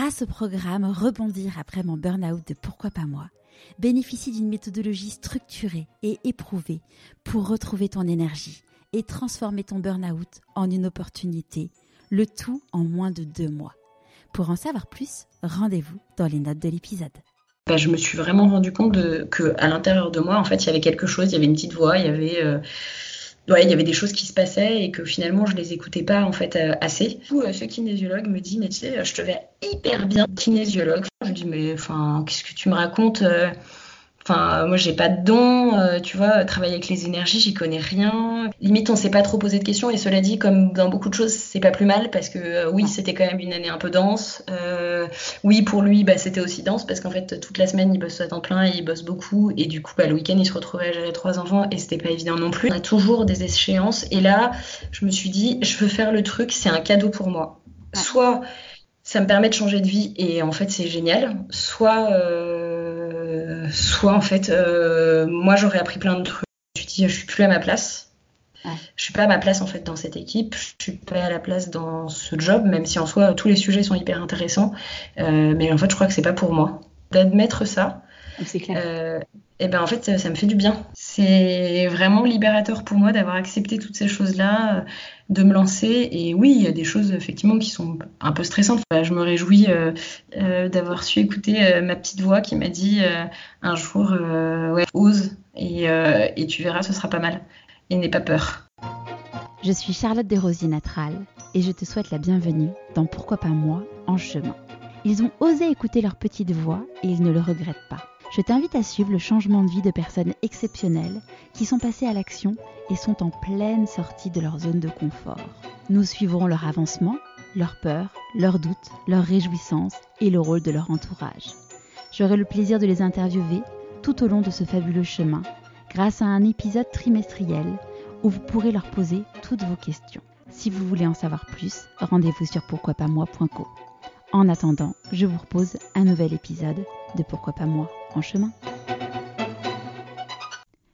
grâce au programme Rebondir après mon burn-out de Pourquoi pas moi, bénéficie d'une méthodologie structurée et éprouvée pour retrouver ton énergie et transformer ton burn-out en une opportunité, le tout en moins de deux mois. Pour en savoir plus, rendez-vous dans les notes de l'épisode. Bah, je me suis vraiment rendu compte de, que à l'intérieur de moi, en fait, il y avait quelque chose, il y avait une petite voix, il y avait euh, ouais, il y avait des choses qui se passaient et que finalement je les écoutais pas en fait euh, assez. Euh, ce kinésiologue me dit mais tu sais, je te vais hyper bien kinésiologue. Je dis mais enfin qu'est-ce que tu me racontes euh? Enfin, moi, j'ai pas de don, euh, tu vois, travailler avec les énergies, j'y connais rien. Limite, on s'est pas trop posé de questions. Et cela dit, comme dans beaucoup de choses, c'est pas plus mal parce que euh, oui, c'était quand même une année un peu dense. Euh, oui, pour lui, bah, c'était aussi dense parce qu'en fait, toute la semaine, il bosse à temps plein et il bosse beaucoup. Et du coup, bah, le week-end, il se retrouvait à gérer trois enfants et c'était pas évident non plus. On a toujours des échéances. Et là, je me suis dit, je veux faire le truc, c'est un cadeau pour moi. Soit ça me permet de changer de vie et en fait, c'est génial. Soit. Soit en fait, euh, moi j'aurais appris plein de trucs. Je me suis dit, je suis plus à ma place. Ouais. Je suis pas à ma place en fait dans cette équipe. Je suis pas à la place dans ce job, même si en soi tous les sujets sont hyper intéressants. Euh, mais en fait, je crois que c'est pas pour moi. D'admettre ça, c'est clair. Euh, et ben en fait, ça, ça me fait du bien. C'est vraiment libérateur pour moi d'avoir accepté toutes ces choses-là, de me lancer. Et oui, il y a des choses effectivement qui sont un peu stressantes. Je me réjouis euh, euh, d'avoir su écouter euh, ma petite voix qui m'a dit euh, un jour, ouais, ose et, et, tu verras, ce sera pas mal. Et n'aie pas peur. Je suis Charlotte Desrosiers Natral et je te souhaite la bienvenue dans Pourquoi pas moi en chemin. Ils ont osé écouter leur petite voix et ils ne le regrettent pas. Je t'invite à suivre le changement de vie de personnes exceptionnelles qui sont passées à l'action et sont en pleine sortie de leur zone de confort. Nous suivrons leur avancement, leurs peurs, leurs doutes, leurs réjouissances et le rôle de leur entourage. J'aurai le plaisir de les interviewer tout au long de ce fabuleux chemin grâce à un épisode trimestriel où vous pourrez leur poser toutes vos questions. Si vous voulez en savoir plus, rendez-vous sur pourquoipasmoi.co. En attendant, je vous propose un nouvel épisode de Pourquoi pas moi en chemin.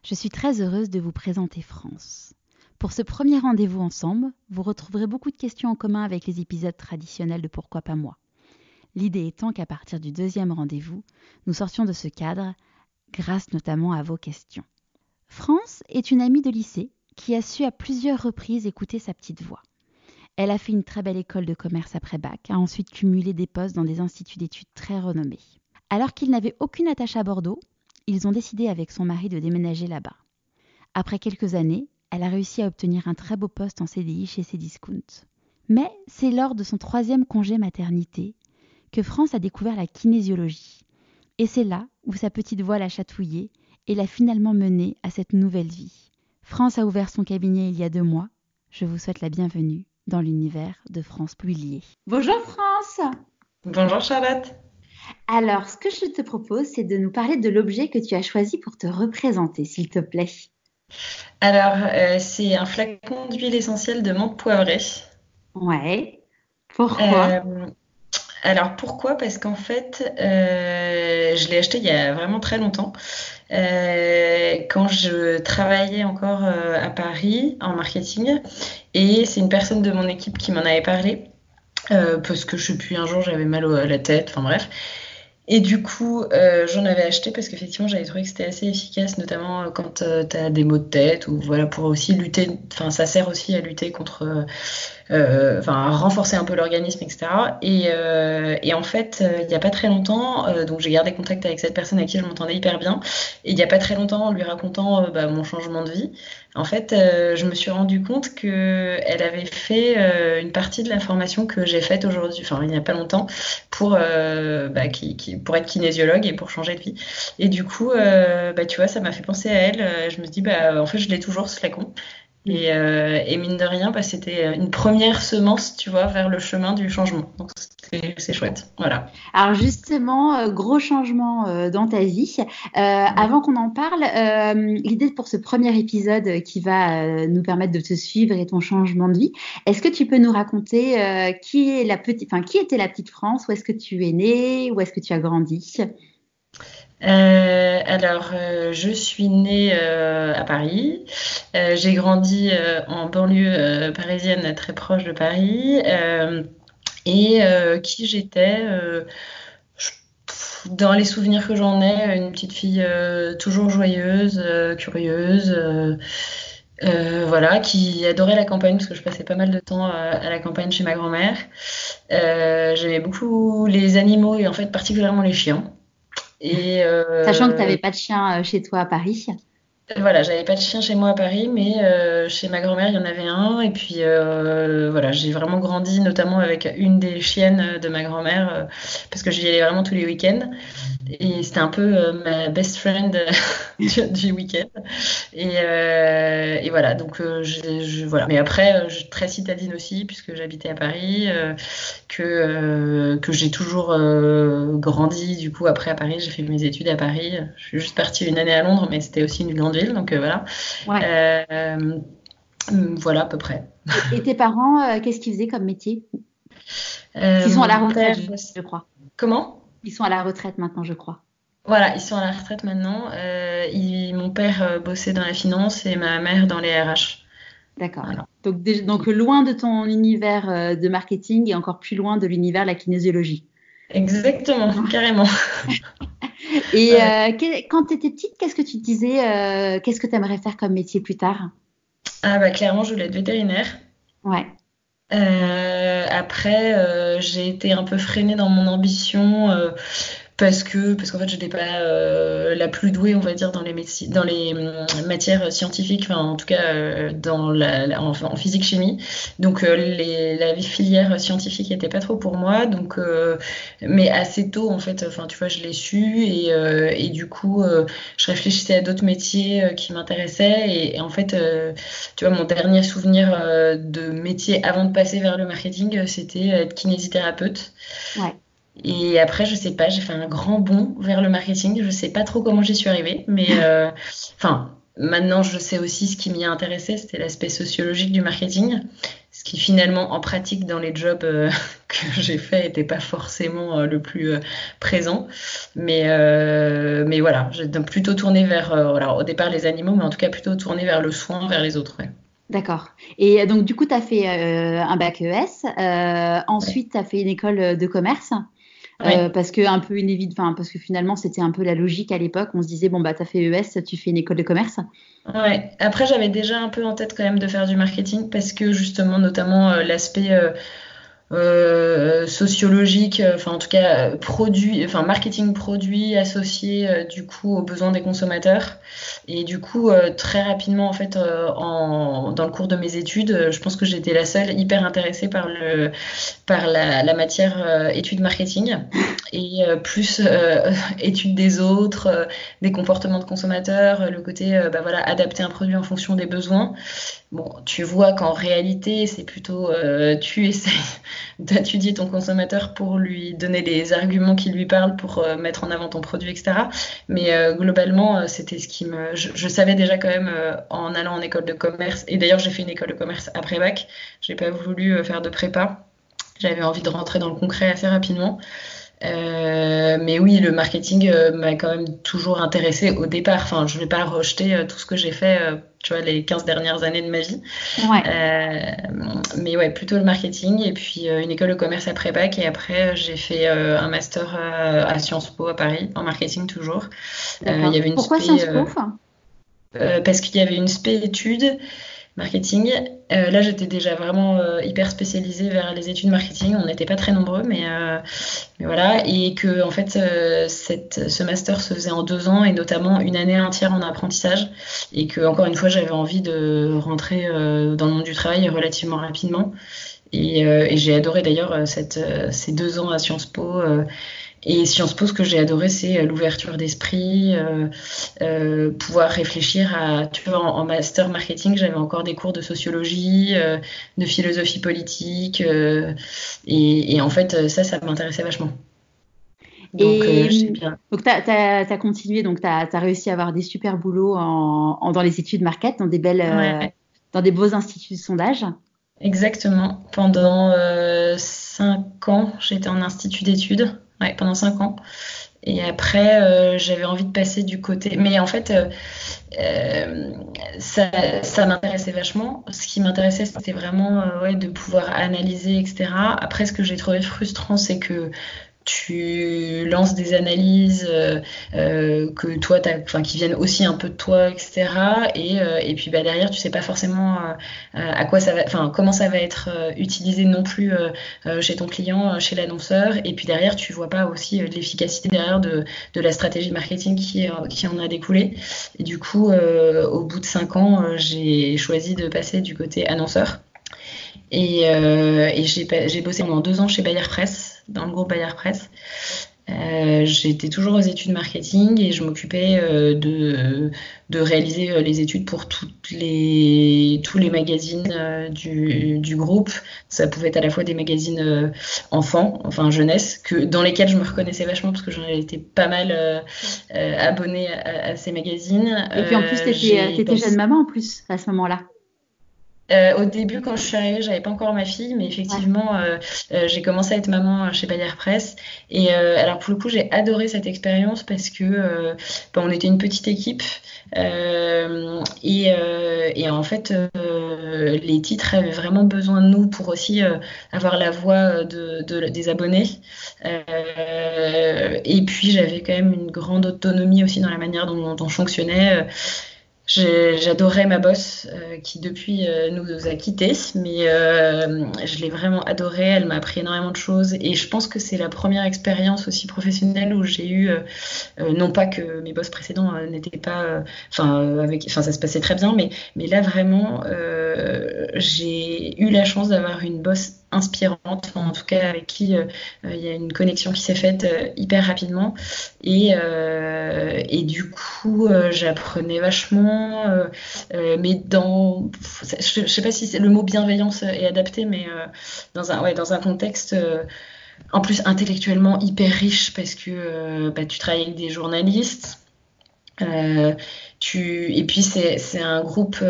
Je suis très heureuse de vous présenter France. Pour ce premier rendez-vous ensemble, vous retrouverez beaucoup de questions en commun avec les épisodes traditionnels de Pourquoi pas moi. L'idée étant qu'à partir du deuxième rendez-vous, nous sortions de ce cadre grâce notamment à vos questions. France est une amie de lycée qui a su à plusieurs reprises écouter sa petite voix. Elle a fait une très belle école de commerce après bac, a ensuite cumulé des postes dans des instituts d'études très renommés. Alors qu'ils n'avaient aucune attache à Bordeaux, ils ont décidé avec son mari de déménager là-bas. Après quelques années, elle a réussi à obtenir un très beau poste en CDI chez Cdiscount. Mais c'est lors de son troisième congé maternité que France a découvert la kinésiologie. Et c'est là où sa petite voix l'a chatouillée et l'a finalement menée à cette nouvelle vie. France a ouvert son cabinet il y a deux mois. Je vous souhaite la bienvenue dans l'univers de France Pullier. Bonjour France Bonjour Charlotte Alors, ce que je te propose, c'est de nous parler de l'objet que tu as choisi pour te représenter, s'il te plaît. Alors, euh, c'est un flacon d'huile essentielle de menthe poivrée. Ouais. Pourquoi? Euh, alors pourquoi? Parce qu'en fait, euh, je l'ai acheté il y a vraiment très longtemps. Quand je travaillais encore à Paris en marketing, et c'est une personne de mon équipe qui m'en avait parlé, euh, parce que je sais plus, un jour j'avais mal à la tête, enfin bref. Et du coup, euh, j'en avais acheté parce qu'effectivement, j'avais trouvé que c'était assez efficace, notamment quand euh, tu as des maux de tête ou voilà, pour aussi lutter, enfin, ça sert aussi à lutter contre, euh, enfin, à renforcer un peu l'organisme, etc. Et, euh, et, en fait, il n'y a pas très longtemps, donc j'ai gardé contact avec cette personne avec qui je m'entendais hyper bien. Et il n'y a pas très longtemps, en lui racontant bah, mon changement de vie, en fait, je me suis rendu compte qu'elle avait fait une partie de la formation que j'ai faite aujourd'hui, enfin, il n'y a pas longtemps, pour, bah, qui, qui pour être kinésiologue et pour changer de vie. Et du coup, euh, bah, tu vois, ça m'a fait penser à elle. Je me dis, bah, en fait, je l'ai toujours ce flacon. Et, euh, et, mine de rien, bah, c'était une première semence, tu vois, vers le chemin du changement. Donc c'est chouette. Voilà. Alors justement, euh, gros changement euh, dans ta vie. Euh, avant qu'on en parle, euh, l'idée pour ce premier épisode qui va nous permettre de te suivre et ton changement de vie, est-ce que tu peux nous raconter qui est la petite, enfin qui était la petite France, où est-ce que tu es née, où est-ce que tu as grandi? Euh, alors, euh, je suis née euh, à Paris. j'ai grandi en banlieue parisienne très proche de Paris. Et qui j'étais dans les souvenirs que j'en ai, une petite fille toujours joyeuse, curieuse, voilà, qui adorait la campagne parce que je passais pas mal de temps à la campagne chez ma grand-mère. J'aimais beaucoup les animaux et en fait particulièrement les chiens. Et, Sachant que tu n'avais pas de chien chez toi à Paris. Voilà, j'avais pas de chien chez moi à Paris, mais euh, chez ma grand-mère, il y en avait un. Et puis euh, voilà, j'ai vraiment grandi notamment avec une des chiennes de ma grand-mère, euh, parce que j'y allais vraiment tous les week-ends. Et c'était un peu ma best friend du, week-end. Et, et, voilà, donc je, voilà. Mais après, je suis très citadine aussi, puisque j'habitais à Paris, que, que j'ai toujours grandi. Du coup, après à Paris, j'ai fait mes études à Paris. Je suis juste partie une année à Londres, mais c'était aussi une grande donc euh, voilà. Euh, voilà à peu près. Et tes parents, euh, qu'est-ce qu'ils faisaient comme métier? Ils sont à la retraite, je crois. Comment? Ils sont à la retraite maintenant, je crois. Voilà, ils sont à la retraite maintenant. mon père bossait dans la finance et ma mère dans les RH. D'accord. Donc, donc, loin de ton univers de marketing et encore plus loin de l'univers de la kinésiologie. Exactement, carrément. Et euh, quand tu étais petite, qu'est-ce que tu te disais euh, Qu'est-ce que tu aimerais faire comme métier plus tard? Ah bah clairement, je voulais être vétérinaire. Ouais. Euh, après, j'ai été un peu freinée dans mon ambition parce que parce qu'en fait j'étais pas euh, la plus douée on va dire dans les dans les hum, matières scientifiques enfin en tout cas euh, dans la, en, physique chimie. Donc euh, les, la filière scientifique était pas trop pour moi. Donc mais assez tôt en fait enfin tu vois je l'ai su et, et du coup je réfléchissais à d'autres métiers qui m'intéressaient. Et, et, en fait tu vois mon dernier souvenir de métier avant de passer vers le marketing c'était être kinésithérapeute. Ouais. Et après, je sais pas, j'ai fait un grand bond vers le marketing. Je sais pas trop comment j'y suis arrivée, mais euh, enfin, maintenant je sais aussi ce qui m'y a intéressé, c'était l'aspect sociologique du marketing, ce qui finalement en pratique dans les jobs euh, que j'ai fait n'était pas forcément euh, le plus présent. Mais mais voilà, j'ai plutôt tourné vers, alors au départ les animaux, mais en tout cas plutôt tourné vers le soin, vers les autres. D'accord. Et donc, du coup, tu as fait un bac ES. ensuite, tu as fait une école de commerce. Euh, parce que un peu une enfin parce que finalement c'était un peu la logique à l'époque. On se disait bon bah t'as fait ES, tu fais une école de commerce. Ouais. Après j'avais déjà un peu en tête quand même de faire du marketing parce que justement notamment euh, l'aspect euh, euh, sociologique, euh, enfin en tout cas euh, produit, enfin marketing produit associé du coup aux besoins des consommateurs. Et du coup très rapidement en fait en, dans le cours de mes études, je pense que j'étais la seule hyper intéressée par le par la, la matière études marketing et plus études des autres, des comportements de consommateurs, le côté bah voilà adapter un produit en fonction des besoins. Bon, tu vois qu'en réalité, c'est plutôt tu essayes d'étudier ton consommateur pour lui donner des arguments qui lui parlent pour euh, mettre en avant ton produit, etc. Mais euh, globalement, euh, c'était ce qui me. Je, savais déjà quand même en allant en école de commerce, et d'ailleurs j'ai fait une école de commerce après bac, j'ai pas voulu faire de prépa. J'avais envie de rentrer dans le concret assez rapidement. Euh, mais oui, le marketing euh, m'a quand même toujours intéressé au départ. Enfin, je vais pas rejeter euh, tout ce que j'ai fait, tu vois, les 15 dernières années de ma vie. mais ouais, plutôt le marketing et puis une école de commerce après bac. Et après, j'ai fait un master à Sciences Po à Paris, en marketing toujours. il y avait une Pourquoi Sciences Po Parce qu'il y avait une spé étude marketing. Euh, là, j'étais déjà vraiment euh, hyper spécialisée vers les études marketing. On n'était pas très nombreux, mais, euh, voilà. Et que, en fait, ce master se faisait en deux ans et notamment une année entière en apprentissage. Et que, encore une fois, j'avais envie de rentrer dans le monde du travail relativement rapidement. Et, et j'ai adoré d'ailleurs ces deux ans à Sciences Po et Sciences Po, ce que j'ai adoré, c'est euh, l'ouverture d'esprit, euh, euh, pouvoir réfléchir à, tu vois, en, master marketing, j'avais encore des cours de sociologie, de philosophie politique, et, en fait, ça, ça m'intéressait vachement. Donc, tu as, continué, donc tu as, réussi à avoir des super boulots en, dans les études market, dans des belles, dans des beaux instituts de sondage. Exactement. Pendant cinq ans, j'étais en institut d'études ouais, pendant cinq ans. Et après, j'avais envie de passer du côté. Mais en fait, ça, ça m'intéressait vachement. Ce qui m'intéressait, c'était vraiment ouais, de pouvoir analyser, etc. Après, ce que j'ai trouvé frustrant, c'est que tu lances des analyses euh, euh, que toi, enfin, qui viennent aussi un peu de toi, etc. Et, euh, et puis bah, derrière, tu sais pas forcément à quoi ça va, enfin comment ça va être utilisé non plus chez ton client, chez l'annonceur. Et puis derrière, tu vois pas aussi l'efficacité derrière de, de, la stratégie marketing qui, qui en a découlé. Et du coup, au bout de cinq ans, j'ai choisi de passer du côté annonceur. Et, et j'ai bossé pendant deux ans chez Bayer Press dans le groupe Bayer Press. Euh, j'étais toujours aux études marketing et je m'occupais euh, de, de réaliser euh, les études pour toutes les, tous les magazines du, du, groupe. Ça pouvait être à la fois des magazines enfants, enfin jeunesse, que, dans lesquels je me reconnaissais vachement parce que j'en été pas mal abonnée à, à, ces magazines. Et puis en plus, tu étais, jeune maman en plus à ce moment-là. Euh, au début, quand je suis arrivée, j'avais pas encore ma fille, mais effectivement, euh, euh, j'ai commencé à être maman chez Bayer Press. Et alors pour le coup, j'ai adoré cette expérience parce que ben, on était une petite équipe et, et, en fait, les titres avaient vraiment besoin de nous pour aussi avoir la voix de, de des abonnés. et puis j'avais quand même une grande autonomie aussi dans la manière dont, dont je fonctionnais. J'adorais ma boss euh, qui depuis euh, nous a quittés, mais euh, je l'ai vraiment adorée. Elle m'a appris énormément de choses et je pense que c'est la première expérience aussi professionnelle où j'ai eu, non pas que mes boss précédents n'étaient pas, enfin avec, enfin ça se passait très bien, mais mais là vraiment j'ai eu la chance d'avoir une boss inspirante, en tout cas avec qui il y a une connexion qui s'est faite hyper rapidement. Et, et du coup, j'apprenais vachement, mais dans, je, ne sais pas si le mot bienveillance est adapté, mais dans un, ouais, dans un contexte en plus intellectuellement hyper riche parce que bah, tu travailles avec des journalistes. tu... Et puis c'est un groupe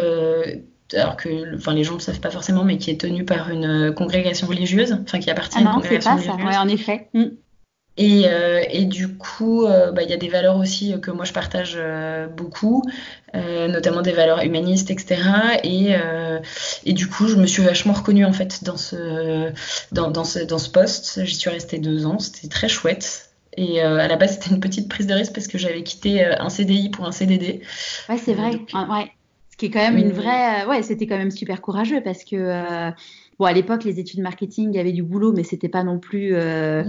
alors que enfin, les gens ne savent pas forcément, mais qui est tenu par une euh, congrégation religieuse, enfin qui appartient ah non, à une congrégation pas religieuse. Ça. Ouais, en effet. Et, euh, et, du coup, euh, bah, il y a des valeurs aussi que moi je partage beaucoup, notamment des valeurs humanistes, etc. Et, et, du coup, je me suis vachement reconnue en fait dans ce, dans, dans ce, dans ce poste. J'y suis restée deux ans, c'était très chouette. Et à la base, c'était une petite prise de risque parce que j'avais quitté un CDI pour un CDD. Ouais, c'est vrai. ouais. Ce qui est quand même une vraie. Euh, ouais, c'était quand même super courageux parce que. Euh, bon, à l'époque, les études marketing, avait du boulot, mais c'était pas non plus euh,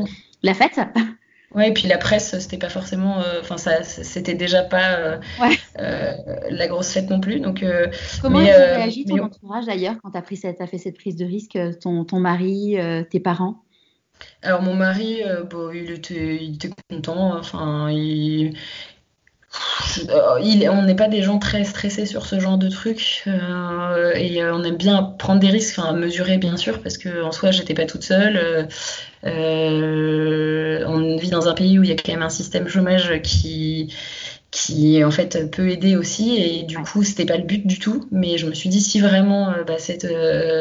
la fête. Ouais, et puis la presse, c'était pas forcément. Enfin, ça, c'était déjà pas la grosse fête non plus. Donc, Comment mais, a réagi ton entourage d'ailleurs quand tu as, pris as fait cette prise de risque ton, ton mari, tes parents? Alors mon mari, bon, il, était, il était content. Enfin, il, euh, on n'est pas des gens très stressés sur ce genre de trucs euh, et euh, on aime bien prendre des risques, enfin mesurer bien sûr parce que en soi j'étais pas toute seule. on vit dans un pays où il y a quand même un système chômage qui en fait peut aider aussi et du coup c'était pas le but du tout mais je me suis dit si vraiment bah, cette,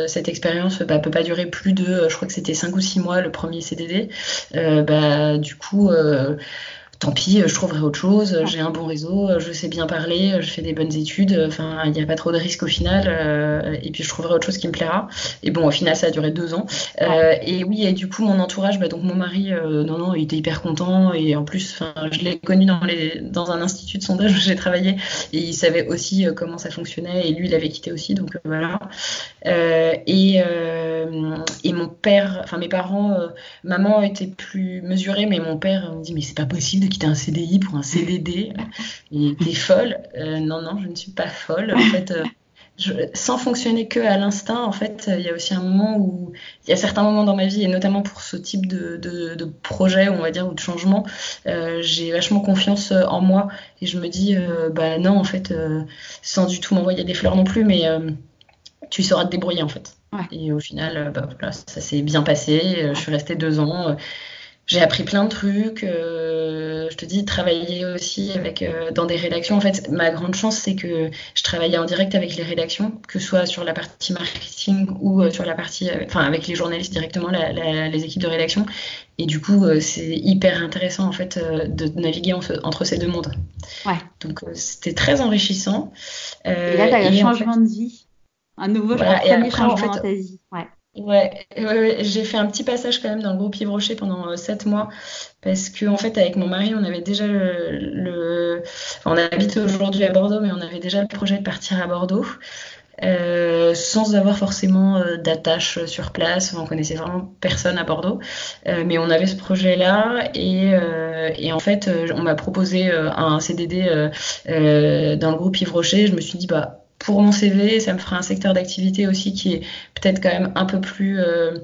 cette expérience bah, peut pas durer plus de je crois que c'était 5 ou 6 mois le premier CDD bah du coup tant pis, je trouverai autre chose, j'ai un bon réseau, je sais bien parler, je fais des bonnes études, enfin, il n'y a pas trop de risques au final, euh, et puis je trouverai autre chose qui me plaira. Et bon, au final, ça a duré deux ans. Euh, et oui, et du coup, mon entourage, bah, donc mon mari, euh, non, non, il était hyper content, et en plus, je l'ai connu dans, les, dans un institut de sondage où j'ai travaillé, et il savait aussi comment ça fonctionnait, et lui, il avait quitté aussi, donc voilà. et, et mon père, enfin mes parents, maman était plus mesurée, mais mon père me dit, mais c'est pas possible de quitter un CDI pour un CDD. T'es folle. Euh, non, non, je ne suis pas folle. En fait, euh, sans fonctionner que à l'instinct, en fait, il y a aussi un moment où il y a certains moments dans ma vie, et notamment pour ce type de, de, projet, on va dire, ou de changement, euh, j'ai vachement confiance en moi et je me dis, bah non, en fait, sans du tout m'envoyer des fleurs non plus, mais tu sauras te débrouiller en fait. Et au final, bah, voilà, ça s'est bien passé. Je suis restée deux ans j'ai appris plein de trucs. Euh, je te dis, travailler aussi avec euh, dans des rédactions. En fait, ma grande chance, c'est que je travaillais en direct avec les rédactions, que ce soit sur la partie marketing ou euh, sur la partie, enfin, avec les journalistes directement, la, la, les équipes de rédaction. Et du coup, c'est hyper intéressant en fait de naviguer entre ces deux mondes. Ouais. Donc c'était très enrichissant. et là, tu as un changement de vie. Un nouveau premier changement dans ta Ouais. J'ai fait un petit passage quand même dans le groupe Yves Rocher pendant euh, sept mois parce que en fait avec mon mari on avait déjà le, on habite aujourd'hui à Bordeaux mais on avait déjà le projet de partir à Bordeaux euh, sans avoir forcément euh, d'attache sur place. on connaissait vraiment personne à Bordeaux, mais on avait ce projet-là et, et en fait on m'a proposé un CDD dans le groupe Yves Rocher. Je me suis dit bah pour mon CV, ça me fera un secteur d'activité aussi qui est peut-être quand même un peu plus euh,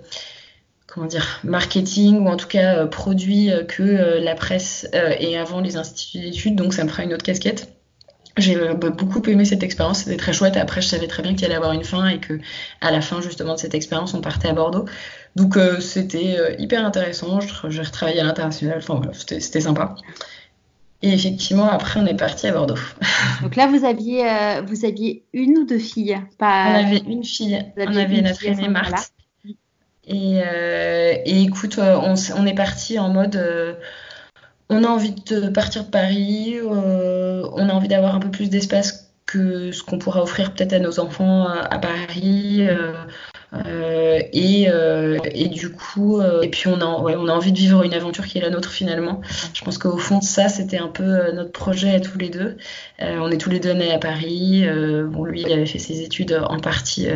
comment dire marketing ou en tout cas euh, produit euh, que la presse et avant les instituts d'études. Donc ça me fera une autre casquette. J'ai beaucoup aimé cette expérience, c'était très chouette. Après, je savais très bien qu'il allait avoir une fin et que à la fin justement de cette expérience, on partait à Bordeaux. Donc c'était hyper intéressant. J'ai retravaillé à l'international. Enfin voilà, c'était sympa. Et effectivement, après, on est parti à Bordeaux. Donc là, vous aviez, euh, vous aviez une ou deux filles pas... On avait une fille. On avait notre aînée Marthe. Et, euh, et, écoute, euh, on, on est parti en mode on a envie de partir de Paris, on a envie d'avoir un peu plus d'espace que ce qu'on pourra offrir peut-être à nos enfants à Paris. Euh, et, euh, et, du coup, euh, et puis on a, ouais, on a envie de vivre une aventure qui est la nôtre finalement. Je pense qu'au fond, ça, c'était un peu notre projet à tous les deux. on est tous les deux nés à Paris. bon, lui, il avait fait ses études en partie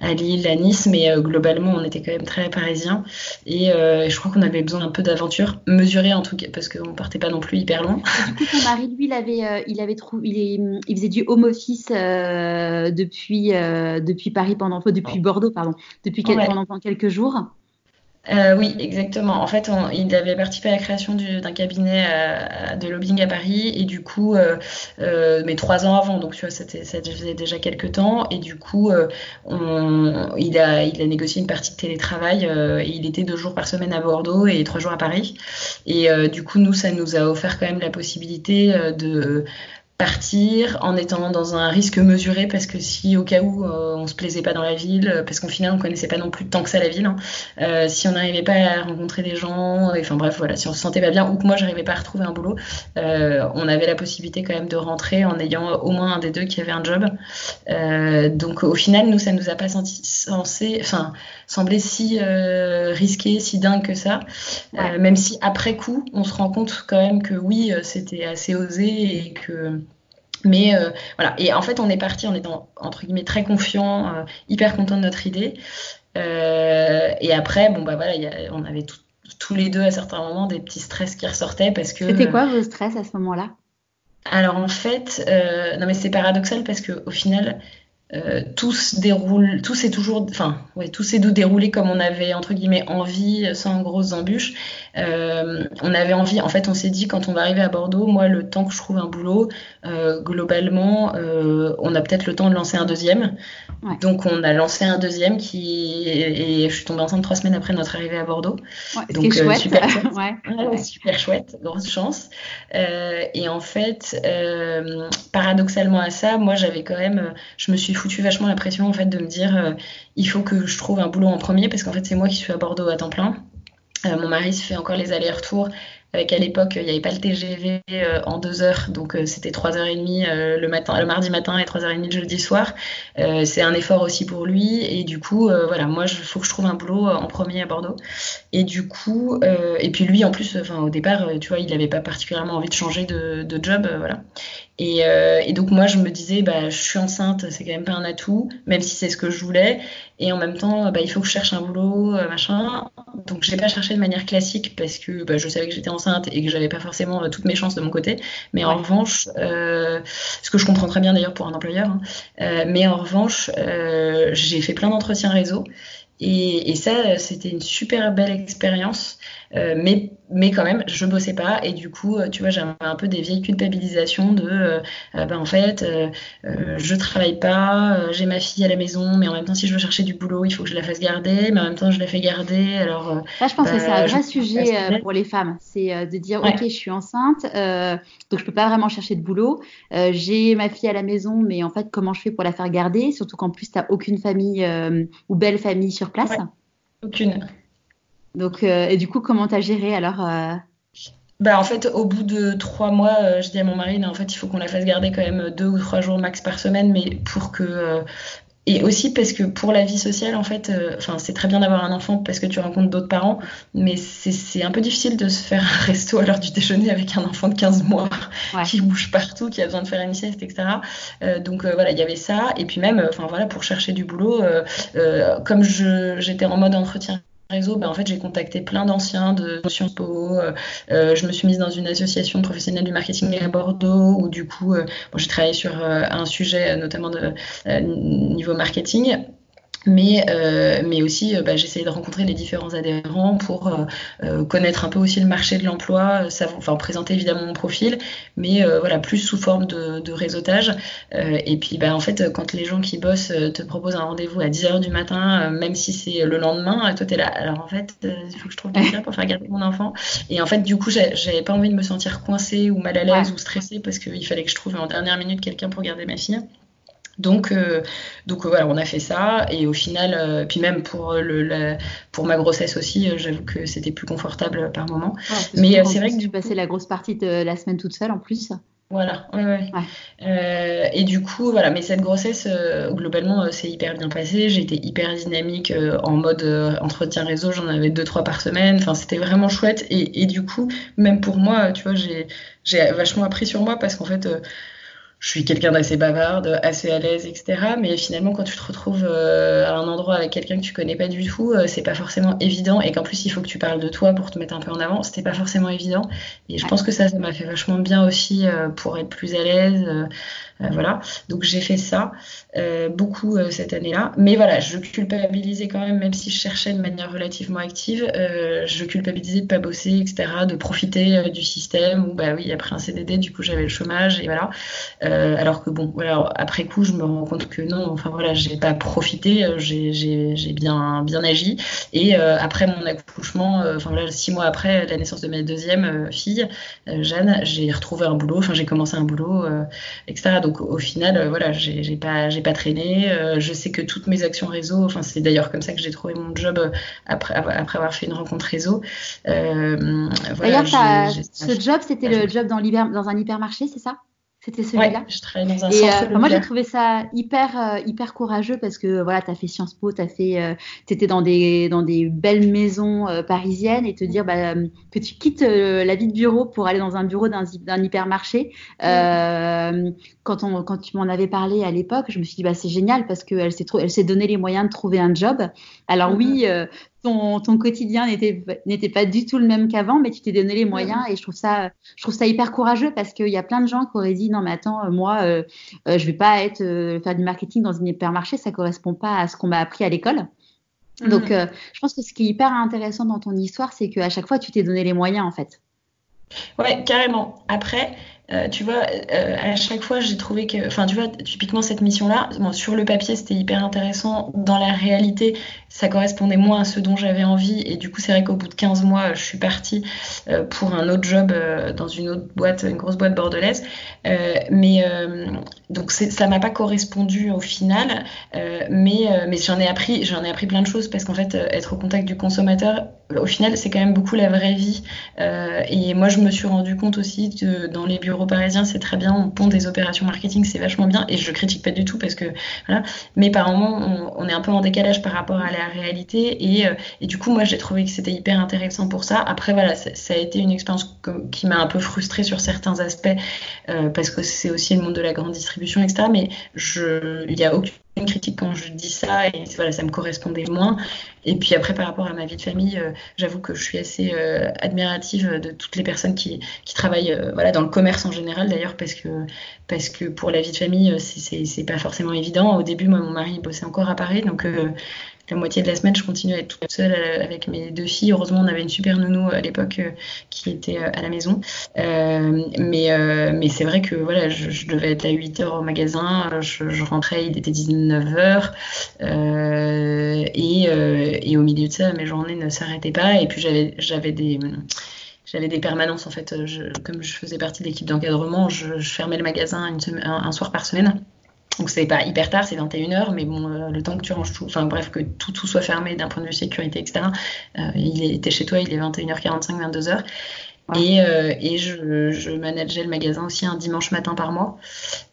à Lille, à Nice, mais globalement, on était quand même très parisiens. Et je crois qu'on avait besoin un peu d'aventure, mesurée en tout cas, parce qu'on partait pas non plus hyper loin. du coup, ton mari, lui, il avait, il avait trouvé, il, il, faisait du home office depuis, depuis Paris pendant, depuis Bordeaux, pardon depuis pendant quelques jours euh, oui, exactement. En fait, il avait participé à la création d'un cabinet euh, de lobbying à Paris et du coup, euh, mais trois ans avant, donc tu vois, ça faisait déjà quelques temps et du coup, il, a, il a négocié une partie de télétravail et il était deux jours par semaine à Bordeaux et trois jours à Paris. Et du coup, nous, ça nous a offert quand même la possibilité de partir en étant dans un risque mesuré parce que si au cas où euh, on se plaisait pas dans la ville euh, parce qu'en final on connaissait pas non plus tant que ça la ville hein, euh, si on n'arrivait pas à rencontrer des gens enfin bref voilà si on se sentait pas bien ou que moi j'arrivais pas à retrouver un boulot on avait la possibilité quand même de rentrer en ayant au moins un des deux qui avait un job. Donc au final nous ça nous a pas senti censé enfin semblé si risqué si dingue que ça même si après coup on se rend compte quand même que oui c'était assez osé et que mais euh, voilà, et en fait, on est parti en étant entre guillemets très confiant, euh, hyper content de notre idée. Euh, et après, bon bah voilà, on avait tous les deux à certains moments des petits stress qui ressortaient parce que. C'était quoi vos stress à ce moment-là? Alors en fait, non mais c'est paradoxal parce que au final, euh, tout se déroule, tout s'est toujours, enfin, ouais, tout s'est déroulé comme on avait entre guillemets envie, sans grosses embûches. Euh, on avait envie, en fait, on s'est dit quand on va arriver à Bordeaux, moi, le temps que je trouve un boulot, euh, globalement, on a peut-être le temps de lancer un deuxième. Ouais. Donc, on a lancé un deuxième qui, et je suis tombée enceinte trois semaines après notre arrivée à Bordeaux. Ouais, Donc, chouette. super chouette, ouais. super chouette, grosse chance. et en fait, paradoxalement à ça, moi, j'avais quand même, je me suis foutu vachement la pression en fait de me dire euh, il faut que je trouve un boulot en premier parce qu'en fait c'est moi qui suis à Bordeaux à temps plein. Euh, mon mari se fait encore les allers-retours. Avec à l'époque il n'y avait pas le TGV euh, en deux heures. Donc c'était trois heures et demie le mardi matin et trois heures et demie le jeudi soir. C'est un effort aussi pour lui. Et du coup voilà moi il faut que je trouve un boulot en premier à Bordeaux. Et du coup et puis lui en plus au départ tu vois il n'avait pas particulièrement envie de changer de, de job voilà et, euh, et, donc moi je me disais bah je suis enceinte c'est quand même pas un atout même si c'est ce que je voulais. Et en même temps bah il faut que je cherche un boulot euh, machin. Donc j'ai pas cherché de manière classique parce que bah, je savais que j'étais enceinte et que j'avais pas forcément euh, toutes mes chances de mon côté. Mais en revanche euh, ce que je comprends très bien d'ailleurs pour un employeur hein, euh, mais en revanche j'ai fait plein d'entretiens réseau. Et, et ça c'était une super belle expérience mais, mais quand même, je bossais pas. Et du coup, euh, tu vois, j'avais un peu des vieilles culpabilisations de, euh, ben, en fait, je travaille pas, j'ai ma fille à la maison, mais en même temps, si je veux chercher du boulot, il faut que je la fasse garder, mais en même temps, je la fais garder. Alors, Là, je pense que c'est un vrai sujet pour les femmes. C'est de dire, OK, je suis enceinte, donc je peux pas vraiment chercher de boulot. j'ai ma fille à la maison, mais en fait, comment je fais pour la faire garder? Surtout qu'en plus, tu n'as aucune famille ou belle famille sur place. Aucune. Donc, et du coup, comment t'as géré alors bah, en fait, au bout de trois mois, je dis à mon mari, en fait, il faut qu'on la fasse garder quand même deux ou trois jours max par semaine, mais pour que et aussi parce que pour la vie sociale, en fait, euh, enfin, c'est très bien d'avoir un enfant parce que tu rencontres d'autres parents, mais c'est un peu difficile de se faire un resto à l'heure du déjeuner avec un enfant de 15 mois qui bouge partout, qui a besoin de faire une sieste, etc. Euh, donc euh, voilà, il y avait ça. Et puis même, enfin voilà, pour chercher du boulot, comme j'étais en mode entretien réseau, ben, en fait, j'ai contacté plein d'anciens de Sciences Po. Euh, euh, je me suis mise dans une association professionnelle du marketing à Bordeaux, où du coup, euh, j'ai travaillé sur un sujet notamment de niveau marketing mais, euh, mais aussi euh, bah, j'essayais de rencontrer les différents adhérents pour euh, connaître un peu aussi le marché de l'emploi, enfin présenter évidemment mon profil, mais voilà plus sous forme de, de réseautage. et puis bah, en fait quand les gens qui bossent te proposent un rendez-vous à 10h du matin, même si c'est le lendemain, toi t'es là. Alors en fait il faut que je trouve quelqu'un pour faire garder mon enfant. Et en fait du coup j'avais pas envie de me sentir coincée ou mal à l'aise ou stressée parce qu'il fallait que je trouve en dernière minute quelqu'un pour garder ma fille. Donc, euh, donc voilà, on a fait ça et au final, euh, puis même pour le, pour ma grossesse aussi, euh, j'avoue que c'était plus confortable par moment. Mais c'est vrai que tu passais la grosse partie de la semaine toute seule en plus. Voilà, ouais, ouais. et du coup, voilà, mais cette grossesse, globalement, c'est hyper bien passé. J'étais hyper dynamique en mode entretien réseau, j'en avais deux, trois par semaine. Enfin, c'était vraiment chouette. Et, et, du coup, même pour moi, tu vois, j'ai vachement appris sur moi parce qu'en fait, je suis quelqu'un d'assez bavarde, assez à l'aise, etc. Mais finalement, quand tu te retrouves euh, à un endroit avec quelqu'un que tu connais pas du tout, euh, c'est pas forcément évident. Et qu'en plus, il faut que tu parles de toi pour te mettre un peu en avant. C'était pas forcément évident. Et je pense que ça, ça m'a fait vachement bien aussi euh, pour être plus à l'aise. voilà. Donc j'ai fait ça beaucoup cette année-là. Mais voilà, je culpabilisais quand même, même si je cherchais de manière relativement active, je culpabilisais de pas bosser, etc. De profiter du système où, bah oui, après un CDD, du coup, j'avais le chômage et voilà. Euh, alors que bon, voilà, après coup, je me rends compte que non, enfin voilà, j'ai pas profité, euh, j'ai bien, agi. Et euh, après mon accouchement, enfin voilà, six mois après la naissance de ma deuxième fille, Jeanne, j'ai retrouvé un boulot, enfin j'ai commencé un boulot, etc. Donc au final, voilà, j'ai pas, pas traîné. je sais que toutes mes actions réseau, enfin c'est d'ailleurs comme ça que j'ai trouvé mon job après, après avoir fait une rencontre réseau. D'ailleurs, ce job, c'était le job dans, dans un hypermarché, c'est ça? C'était celui-là. je travaillais dans un centre. Euh, moi, j'ai trouvé ça hyper, euh, hyper courageux parce que voilà, tu as fait Sciences Po, tu fait, euh, étais dans des, dans des belles maisons parisiennes et te dire bah, que tu quittes la vie de bureau pour aller dans un bureau d'un, hypermarché. quand, on, quand tu m'en avais parlé à l'époque, je me suis dit bah, c'est génial parce qu'elle s'est, elle s'est donné les moyens de trouver un job. Alors, oui, mm-hmm ton, ton quotidien n'était pas du tout le même qu'avant, mais tu t'es donné les moyens et je trouve ça, je trouve ça hyper courageux parce qu'il y a plein de gens qui auraient dit non mais attends euh, moi euh, euh, je vais pas être faire du marketing dans un hypermarché, ça correspond pas à ce qu'on m'a appris à l'école. Donc mhm. je pense que ce qui est hyper intéressant dans ton histoire, c'est qu'à chaque fois tu t'es donné les moyens en fait. Ouais, carrément. Après, tu vois, à chaque fois, j'ai trouvé que, enfin, tu vois, typiquement cette mission-là, bon, sur le papier, c'était hyper intéressant. Dans la réalité, ça correspondait moins à ce dont j'avais envie. Et du coup, c'est vrai qu'au bout de 15 mois, je suis partie euh, pour un autre job euh, dans une autre boîte, une grosse boîte bordelaise. Euh, mais donc ça m'a pas correspondu au final. mais j'en ai appris, j'en ai appris plein de choses parce qu'en fait, être au contact du consommateur, au final, c'est quand même beaucoup la vraie vie. et moi, je me suis rendu compte aussi que dans les bureaux parisiens, c'est très bien, on pond des opérations marketing, c'est vachement bien. Et je critique pas du tout parce que voilà. Mais par moment, on, on est un peu en décalage par rapport à la réalité. Et, euh, et du coup, moi, j'ai trouvé que c'était hyper intéressant pour ça. Après, voilà, ça, a été une expérience qui m'a un peu frustrée sur certains aspects euh, parce que c'est aussi le monde de la grande distribution, etc. Mais il n'y a aucune critique quand je dis ça et voilà, ça me correspondait moins. Et puis après, par rapport à ma vie de famille, euh, j'avoue que je suis assez admirative de toutes les personnes qui, qui travaillent voilà, dans le commerce en général d'ailleurs, parce que, parce que pour la vie de famille, c'est pas forcément évident. Au début, moi, mon mari bossait encore à Paris, donc la moitié de la semaine, je continue à être toute seule euh, avec mes deux filles. Heureusement, on avait une super nounou à l'époque euh, qui était euh, à la maison. mais mais c'est vrai que voilà, je, devais être à 8 heures au magasin. Je, rentrais, il était 19 heures. Et, et, au milieu de ça, mes journées ne s'arrêtaient pas. Et puis j'avais des j'avais des permanences en fait. comme je faisais partie de l'équipe d'encadrement, je, fermais le magasin un, soir par semaine. Donc c'est pas hyper tard, c'est 21h, mais bon, le temps que tu ranges tout, enfin bref, que tout, tout soit fermé d'un point de vue sécurité, etc. il était chez toi, il est 21h45, 22h. Et, euh, et je, je, manageais le magasin aussi un dimanche matin par mois.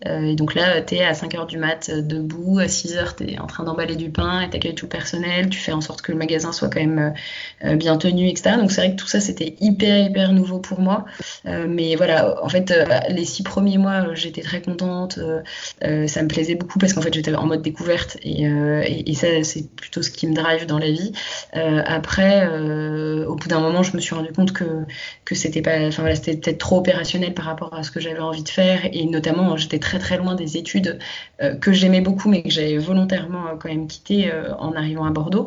Euh, et donc là, tu es à 5h du mat, euh, debout, à 6h, tu es en train d'emballer du pain et tout le personnel, tu fais en sorte que le magasin soit quand même bien tenu, etc. Donc c'est vrai que tout ça, c'était hyper, hyper nouveau pour moi. Mais voilà, en fait, les six premiers mois, j'étais très contente. ça me plaisait beaucoup parce qu'en fait, j'étais en mode découverte et, et, et ça, c'est plutôt ce qui me drive dans la vie. après, au bout d'un moment, je me suis rendu compte que, que c'était pas, enfin voilà, c'était peut-être trop opérationnel par rapport à ce que j'avais envie de faire et notamment j'étais très très loin des études euh, que j'aimais beaucoup mais que j'avais volontairement euh, quand même quitté euh, en arrivant à Bordeaux.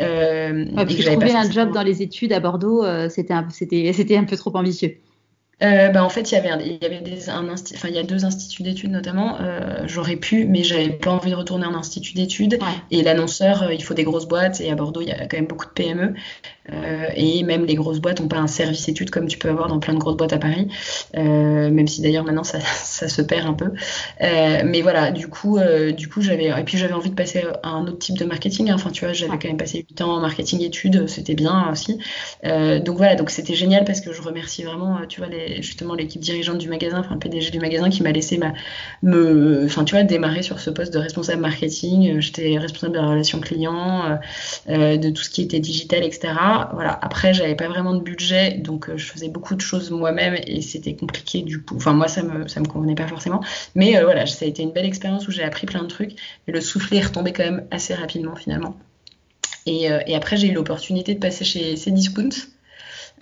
Euh, ouais, que trouver un job dans les études à Bordeaux, c'était un, c'était c'était un peu trop ambitieux. Euh, bah, en fait, il y avait, il y avait des, un enfin, il y a deux instituts d'études notamment. Euh, J'aurais pu, mais j'avais pas envie de retourner en institut d'études. Ouais. Et l'annonceur, il faut des grosses boîtes. Et à Bordeaux, il y a quand même beaucoup de PME. Euh, et même les grosses boîtes n'ont pas un service études comme tu peux avoir dans plein de grosses boîtes à Paris, euh, même si d'ailleurs maintenant ça, ça, se perd un peu. Euh, mais voilà, du coup, du coup j'avais et puis j'avais envie de passer à un autre type de marketing. Hein. Enfin, tu vois, j'avais quand même passé 8 ans en marketing études, c'était bien aussi. donc voilà, donc c'était génial parce que je remercie vraiment, tu vois, les, justement l'équipe dirigeante du magasin, enfin le PDG du magasin qui m'a laissé ma, me, enfin tu vois, démarrer sur ce poste de responsable marketing. J'étais responsable de la relation client, de tout ce qui était digital, etc. Voilà. Après, j'avais pas vraiment de budget, donc euh, je faisais beaucoup de choses moi-même et c'était compliqué du coup. Enfin, moi, ça me, ça me convenait pas forcément. Mais euh, voilà, ça a été une belle expérience où j'ai appris plein de trucs. Et le soufflet est retombé quand même assez rapidement finalement. Et, euh, et après, j'ai eu l'opportunité de passer chez Cdiscount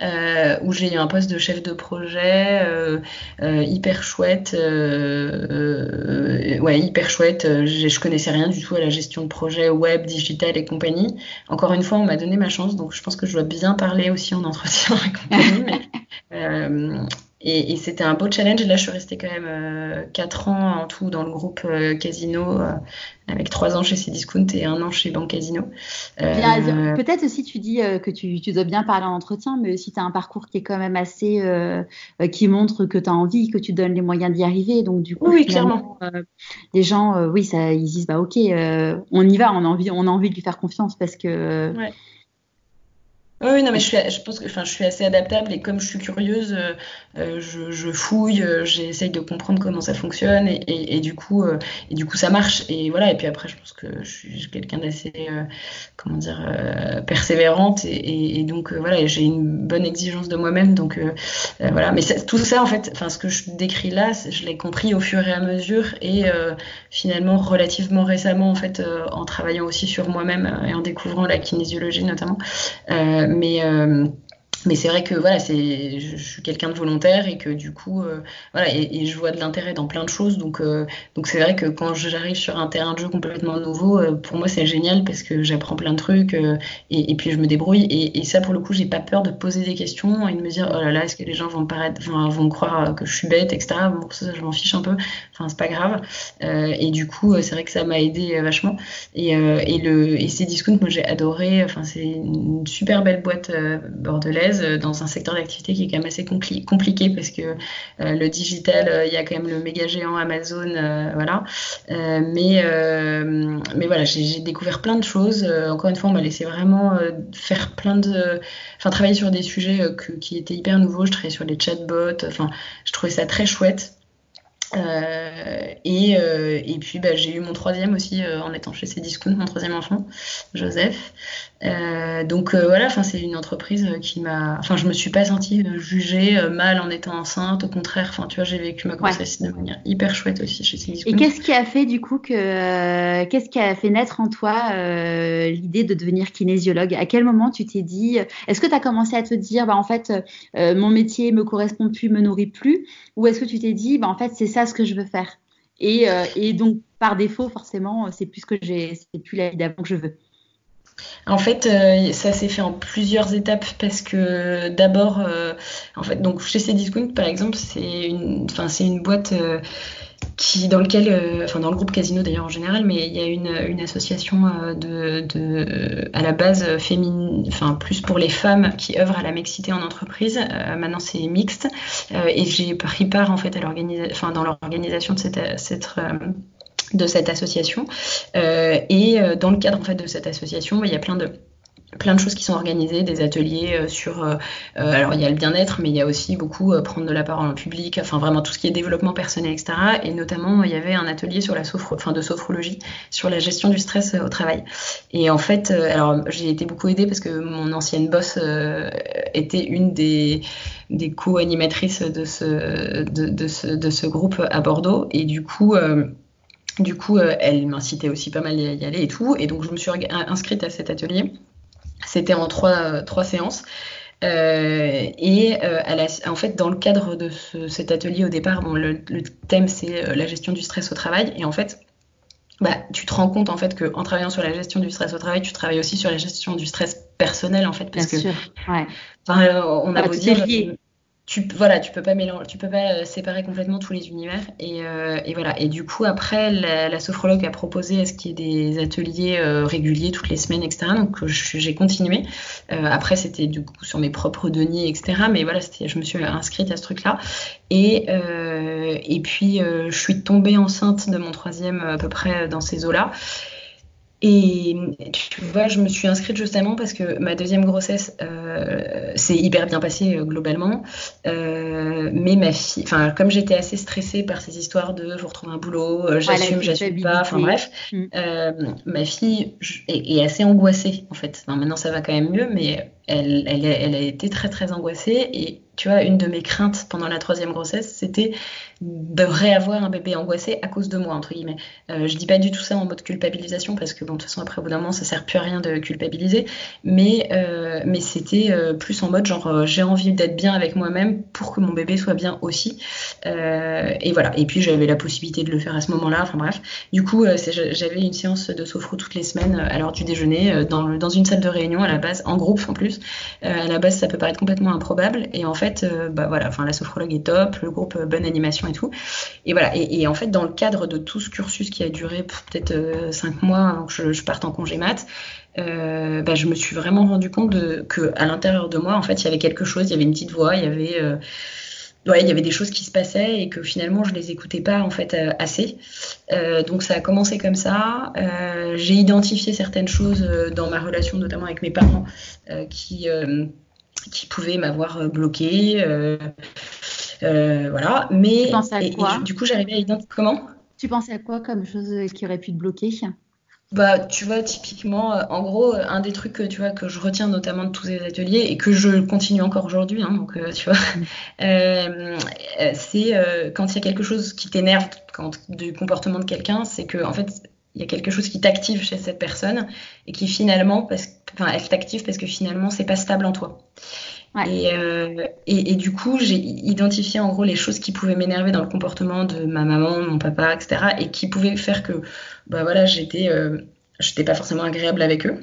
euh, où j'ai eu un poste de chef de projet euh, euh, hyper chouette, euh, ouais hyper chouette. Je connaissais rien du tout à la gestion de projet web, digital et compagnie. Encore une fois, on m'a donné ma chance, donc je pense que je dois bien parler aussi en entretien et compagnie. mais, et, et c'était un beau challenge. Là, je suis restée quand même euh, 4 ans en tout dans le groupe euh, Casino, euh, avec 3 ans chez Cdiscount et 1 an chez Banque Casino. Euh, peut-être aussi, tu dis que tu, tu, dois bien parler en entretien, mais aussi tu as un parcours qui est quand même assez. qui montre que tu as envie, que tu donnes les moyens d'y arriver. Donc, du coup, oui, clairement. les gens, oui, ça, ils disent bah, ok, on y va, on a, envie, on a envie de lui faire confiance parce que. Ouais. Oui, non, mais je, suis, je pense que enfin, je suis assez adaptable et comme je suis curieuse, euh, euh je, je, fouille, euh, j'essaye de comprendre comment ça fonctionne et, et, et, du coup, euh, et du coup, ça marche. Et voilà. Et puis après, je pense que je suis quelqu'un d'assez, euh, comment dire, persévérante et, et donc voilà, j'ai une bonne exigence de moi-même. Donc voilà. Mais tout ça, en fait, enfin, ce que je décris là, je l'ai compris au fur et à mesure et finalement relativement récemment, en fait, en travaillant aussi sur moi-même et en découvrant la kinésiologie notamment. Euh, mais euh, mais c'est vrai que voilà, c'est, je, suis quelqu'un de volontaire et que du coup, euh, voilà, et, je vois de l'intérêt dans plein de choses. Donc, euh, donc c'est vrai que quand j'arrive sur un terrain de jeu complètement nouveau, euh, pour moi c'est génial parce que j'apprends plein de trucs et, et, puis je me débrouille. Et, ça, pour le coup, j'ai pas peur de poser des questions et de me dire, oh là là, est-ce que les gens vont me paraître, vont, vont croire que je suis bête, etc. Bon, ça, je m'en fiche un peu. Enfin, c'est pas grave. et du coup, c'est vrai que ça m'a aidé vachement. Et, et le, et ces discounts, moi j'ai adoré. Enfin, c'est une super belle boîte bordelaise euh, dans un secteur d'activité qui est quand même assez compli compliqué parce que euh, le digital, euh, il y a quand même le méga géant Amazon, voilà. mais, voilà, j'ai découvert plein de choses. encore une fois, on m'a laissé vraiment faire plein de. Enfin, travailler sur des sujets qui étaient hyper nouveaux. Je travaillais sur les chatbots. Enfin, je trouvais ça très chouette. Et, puis bah, j'ai eu mon troisième aussi en étant chez Cdiscount, mon troisième enfant, Joseph. Euh, donc euh, voilà, enfin c'est une entreprise qui m'a, enfin je me suis pas sentie jugée mal en étant enceinte, au contraire, enfin tu vois j'ai vécu ma grossesse ouais. de manière hyper chouette aussi chez Cdiscount. Et qu'est-ce qui a fait du coup que, qu'est-ce qui a fait naître en toi l'idée de devenir kinésiologue? À quel moment tu t'es dit, est-ce que tu as commencé à te dire, bah en fait mon métier me correspond plus, me nourrit plus, ou est-ce que tu t'es dit, bah en fait c'est ça ce que je veux faire? Et, euh, et donc, par défaut, forcément, c'est plus que j'ai, c'est plus la vie d'avant que je veux. En fait, euh, ça s'est fait en plusieurs étapes parce que d'abord, euh, en fait, donc chez Cdiscount par exemple, c'est une, une boîte euh, qui dans lequel, dans le groupe Casino d'ailleurs en général, mais il y a une, association de, à la base féminine, enfin plus pour les femmes qui œuvrent à la mixité en entreprise. Maintenant c'est mixte et j'ai pris part en fait à l'organisation, dans l'organisation de cette de cette association. et dans le cadre en fait de cette association, il y a plein de plein de choses qui sont organisées, des ateliers euh, sur, euh, euh, alors il y a le bien-être, mais il y a aussi beaucoup prendre de la parole en public, enfin vraiment tout ce qui est développement personnel, etc. Et notamment, il y avait un atelier sur la sophro, enfin de sophrologie, sur la gestion du stress au travail. Et en fait, alors j'ai été beaucoup aidée parce que mon ancienne boss était une des, des co-animatrices de ce, de, de, ce, de ce groupe à Bordeaux. Et du coup, du coup, elle m'incitait aussi pas mal à y aller et tout. Et donc, je me suis inscrite à cet atelier. C'était en trois, trois séances. Euh, et euh, en fait, dans le cadre de cet atelier au départ, bon, le, thème c'est euh, la gestion du stress au travail. Et en fait, bah, tu te rends compte en fait qu'en travaillant sur la gestion du stress au travail, tu travailles aussi sur la gestion du stress personnel en fait, parce Bien que sûr. Ouais. on a beau dire, tu voilà tu peux pas mélanger tu peux pas euh, séparer complètement tous les univers et, euh, et voilà. Et du coup après la, sophrologue a proposé à ce qu'il y ait des ateliers euh, réguliers toutes les semaines etc donc j'ai continué. Après c'était du coup sur mes propres deniers etc mais voilà je me suis inscrite à ce truc là et et puis je suis tombée enceinte de mon troisième à peu près dans ces eaux là et tu vois, je me suis inscrite justement parce que ma deuxième grossesse euh, s'est hyper bien passée euh, globalement. Euh, mais ma fille, enfin, comme j'étais assez stressée par ces histoires de je retrouve un boulot, euh, j'assume, j'assume pas, enfin bref, mm. euh, ma fille est, est, assez angoissée en fait. maintenant ça va quand même mieux, mais elle, elle, elle a été très très angoissée et tu vois, une de mes craintes pendant la troisième grossesse, c'était de réavoir un bébé angoissé à cause de moi, entre guillemets. Euh, je dis pas du tout ça en mode culpabilisation, parce que bon, de toute façon, après, au bout d'un moment, ça sert plus à rien de culpabiliser, mais, euh, mais c'était euh, plus en mode genre, j'ai envie d'être bien avec moi-même pour que mon bébé soit bien aussi. Et voilà. Et puis, j'avais la possibilité de le faire à ce moment-là, enfin bref. Du coup, j'avais une séance de sophro toutes les semaines à l'heure du déjeuner, dans, dans une salle de réunion à la base, en groupe en plus. à la base, ça peut paraître complètement improbable, et en fait, bah voilà, enfin la sophrologue est top, le groupe bonne animation et tout. Et voilà. Et, en fait, dans le cadre de tout ce cursus qui a duré peut-être euh, cinq mois avant que je, parte en congé mat, bah, je me suis vraiment rendu compte de, que à l'intérieur de moi, en fait, il y avait quelque chose, il y avait une petite voix, il y avait Ouais, il y avait des choses qui se passaient et que finalement je les écoutais pas en fait assez. donc ça a commencé comme ça. j'ai identifié certaines choses dans ma relation, notamment avec mes parents, qui qui pouvaient m'avoir euh, bloqué. Euh, euh, voilà. Mais tu pensais à quoi du coup, j'arrivais à identifier comment Tu pensais à quoi comme chose qui aurait pu te bloquer bah, tu vois, typiquement, en gros, un des trucs que tu vois que je retiens notamment de tous ces ateliers et que je continue encore aujourd'hui, hein, donc tu vois, mm. c'est quand il y a quelque chose qui t'énerve du comportement de quelqu'un, c'est que en fait, il y a quelque chose qui t'active chez cette personne et qui finalement, parce, enfin, elle t'active parce que finalement, c'est pas stable en toi. Euh, et, et, du coup, j'ai identifié en gros les choses qui pouvaient m'énerver dans le comportement de ma maman, mon papa, etc. et qui pouvaient faire que, bah voilà, j'étais, euh, j'étais pas forcément agréable avec eux.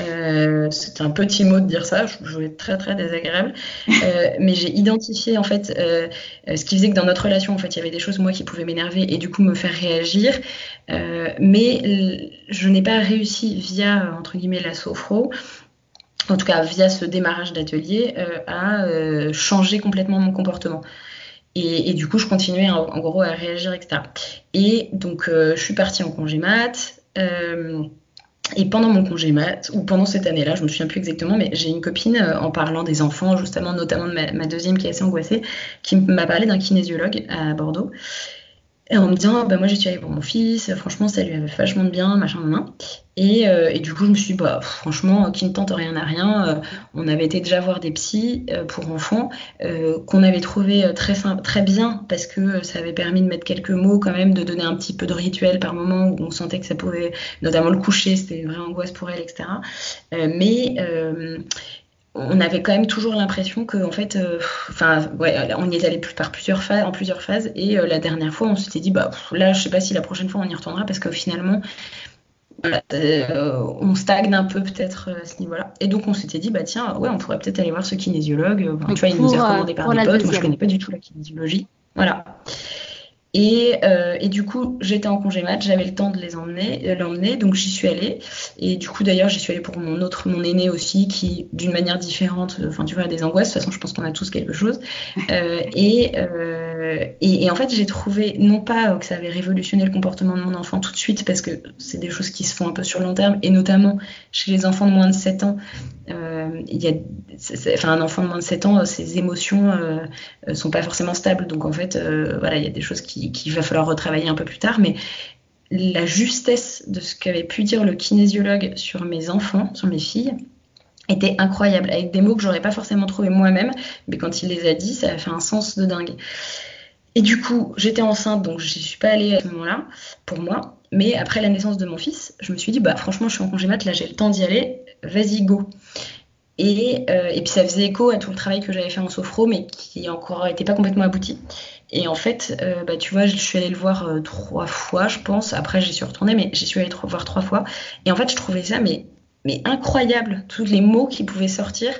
Euh, c'était un petit mot de dire ça, je, je être très très désagréable, euh, mais j'ai identifié en fait euh, ce qui faisait que dans notre relation en fait il y avait des choses moi qui pouvaient m'énerver et du coup me faire réagir, mais je n'ai pas réussi via entre guillemets la sophro, en tout cas via ce démarrage d'atelier, à changer complètement mon comportement. Et, du coup, je continuais en, gros à réagir, etc. Et donc, je suis partie en congé mat. Et pendant mon congé mat, ou pendant cette année-là, je me souviens plus exactement, mais j'ai une copine, euh, en parlant des enfants, justement, notamment de ma deuxième qui est assez angoissée, qui m'a parlé d'un kinésiologue à Bordeaux. Et en me disant, bah, moi j'ai tué pour mon fils, franchement ça lui avait vachement de bien, machin, machin. Et, euh, et du coup je me suis dit, bah, franchement, qui ne tente rien à rien. Euh, on avait été déjà voir des psys euh, pour enfants, qu'on avait trouvé très, très bien parce que ça avait permis de mettre quelques mots quand même, de donner un petit peu de rituel par moment où on sentait que ça pouvait, notamment le coucher, c'était une vraie angoisse pour elle, etc. mais on avait quand même toujours l'impression que en fait euh, enfin ouais on y est allé par plusieurs phases en plusieurs phases. Et euh, la dernière fois on s'était dit bah là je sais pas si la prochaine fois on y retournera parce que finalement euh, on stagne un peu peut-être à ce niveau-là. Et donc on s'était dit bah tiens ouais on pourrait peut-être aller voir ce kinésiologue. Tu vois il nous a recommandé par des potes. Moi je connais pas du tout la kinésiologie. Voilà Et, euh, et, du coup, j'étais en congé mat, j'avais le temps de les emmener, l'emmener, donc j'y suis allée. Et du coup, d'ailleurs, j'y suis allée pour mon autre, mon aîné aussi, qui, d'une manière différente, enfin, tu vois, des angoisses. De toute façon, je pense qu'on a tous quelque chose. Euh, et, euh, et, et, en fait, j'ai trouvé, non pas que ça avait révolutionné le comportement de mon enfant tout de suite, parce que c'est des choses qui se font un peu sur long terme, et notamment chez les enfants de moins de 7 ans, euh, un enfant de moins de 7 ans, ses émotions euh, sont pas forcément stables. Donc, en fait, euh, voilà, il y a des choses qui qu'il va falloir retravailler un peu plus tard, mais la justesse de ce qu'avait pu dire le kinésiologue sur mes enfants, sur mes filles, était incroyable, avec des mots que j'aurais pas forcément trouvé moi-même, mais quand il les a dit, ça a fait un sens de dingue. Et du coup, j'étais enceinte, donc je suis pas allée à ce moment-là, pour moi. Mais après la naissance de mon fils, je me suis dit, bah franchement, je suis en congé mat, là j'ai le temps d'y aller, vas-y, go. Et, euh, et, puis ça faisait écho à tout le travail que j'avais fait en sophro, mais qui encore n'était pas complètement abouti. Et en fait, euh, bah, tu vois, je suis allée le voir euh, trois fois, je pense. Après, j'y suis retournée, mais j'y suis allée le voir trois fois. Et en fait, je trouvais ça mais, mais incroyable, tous les mots qui pouvaient sortir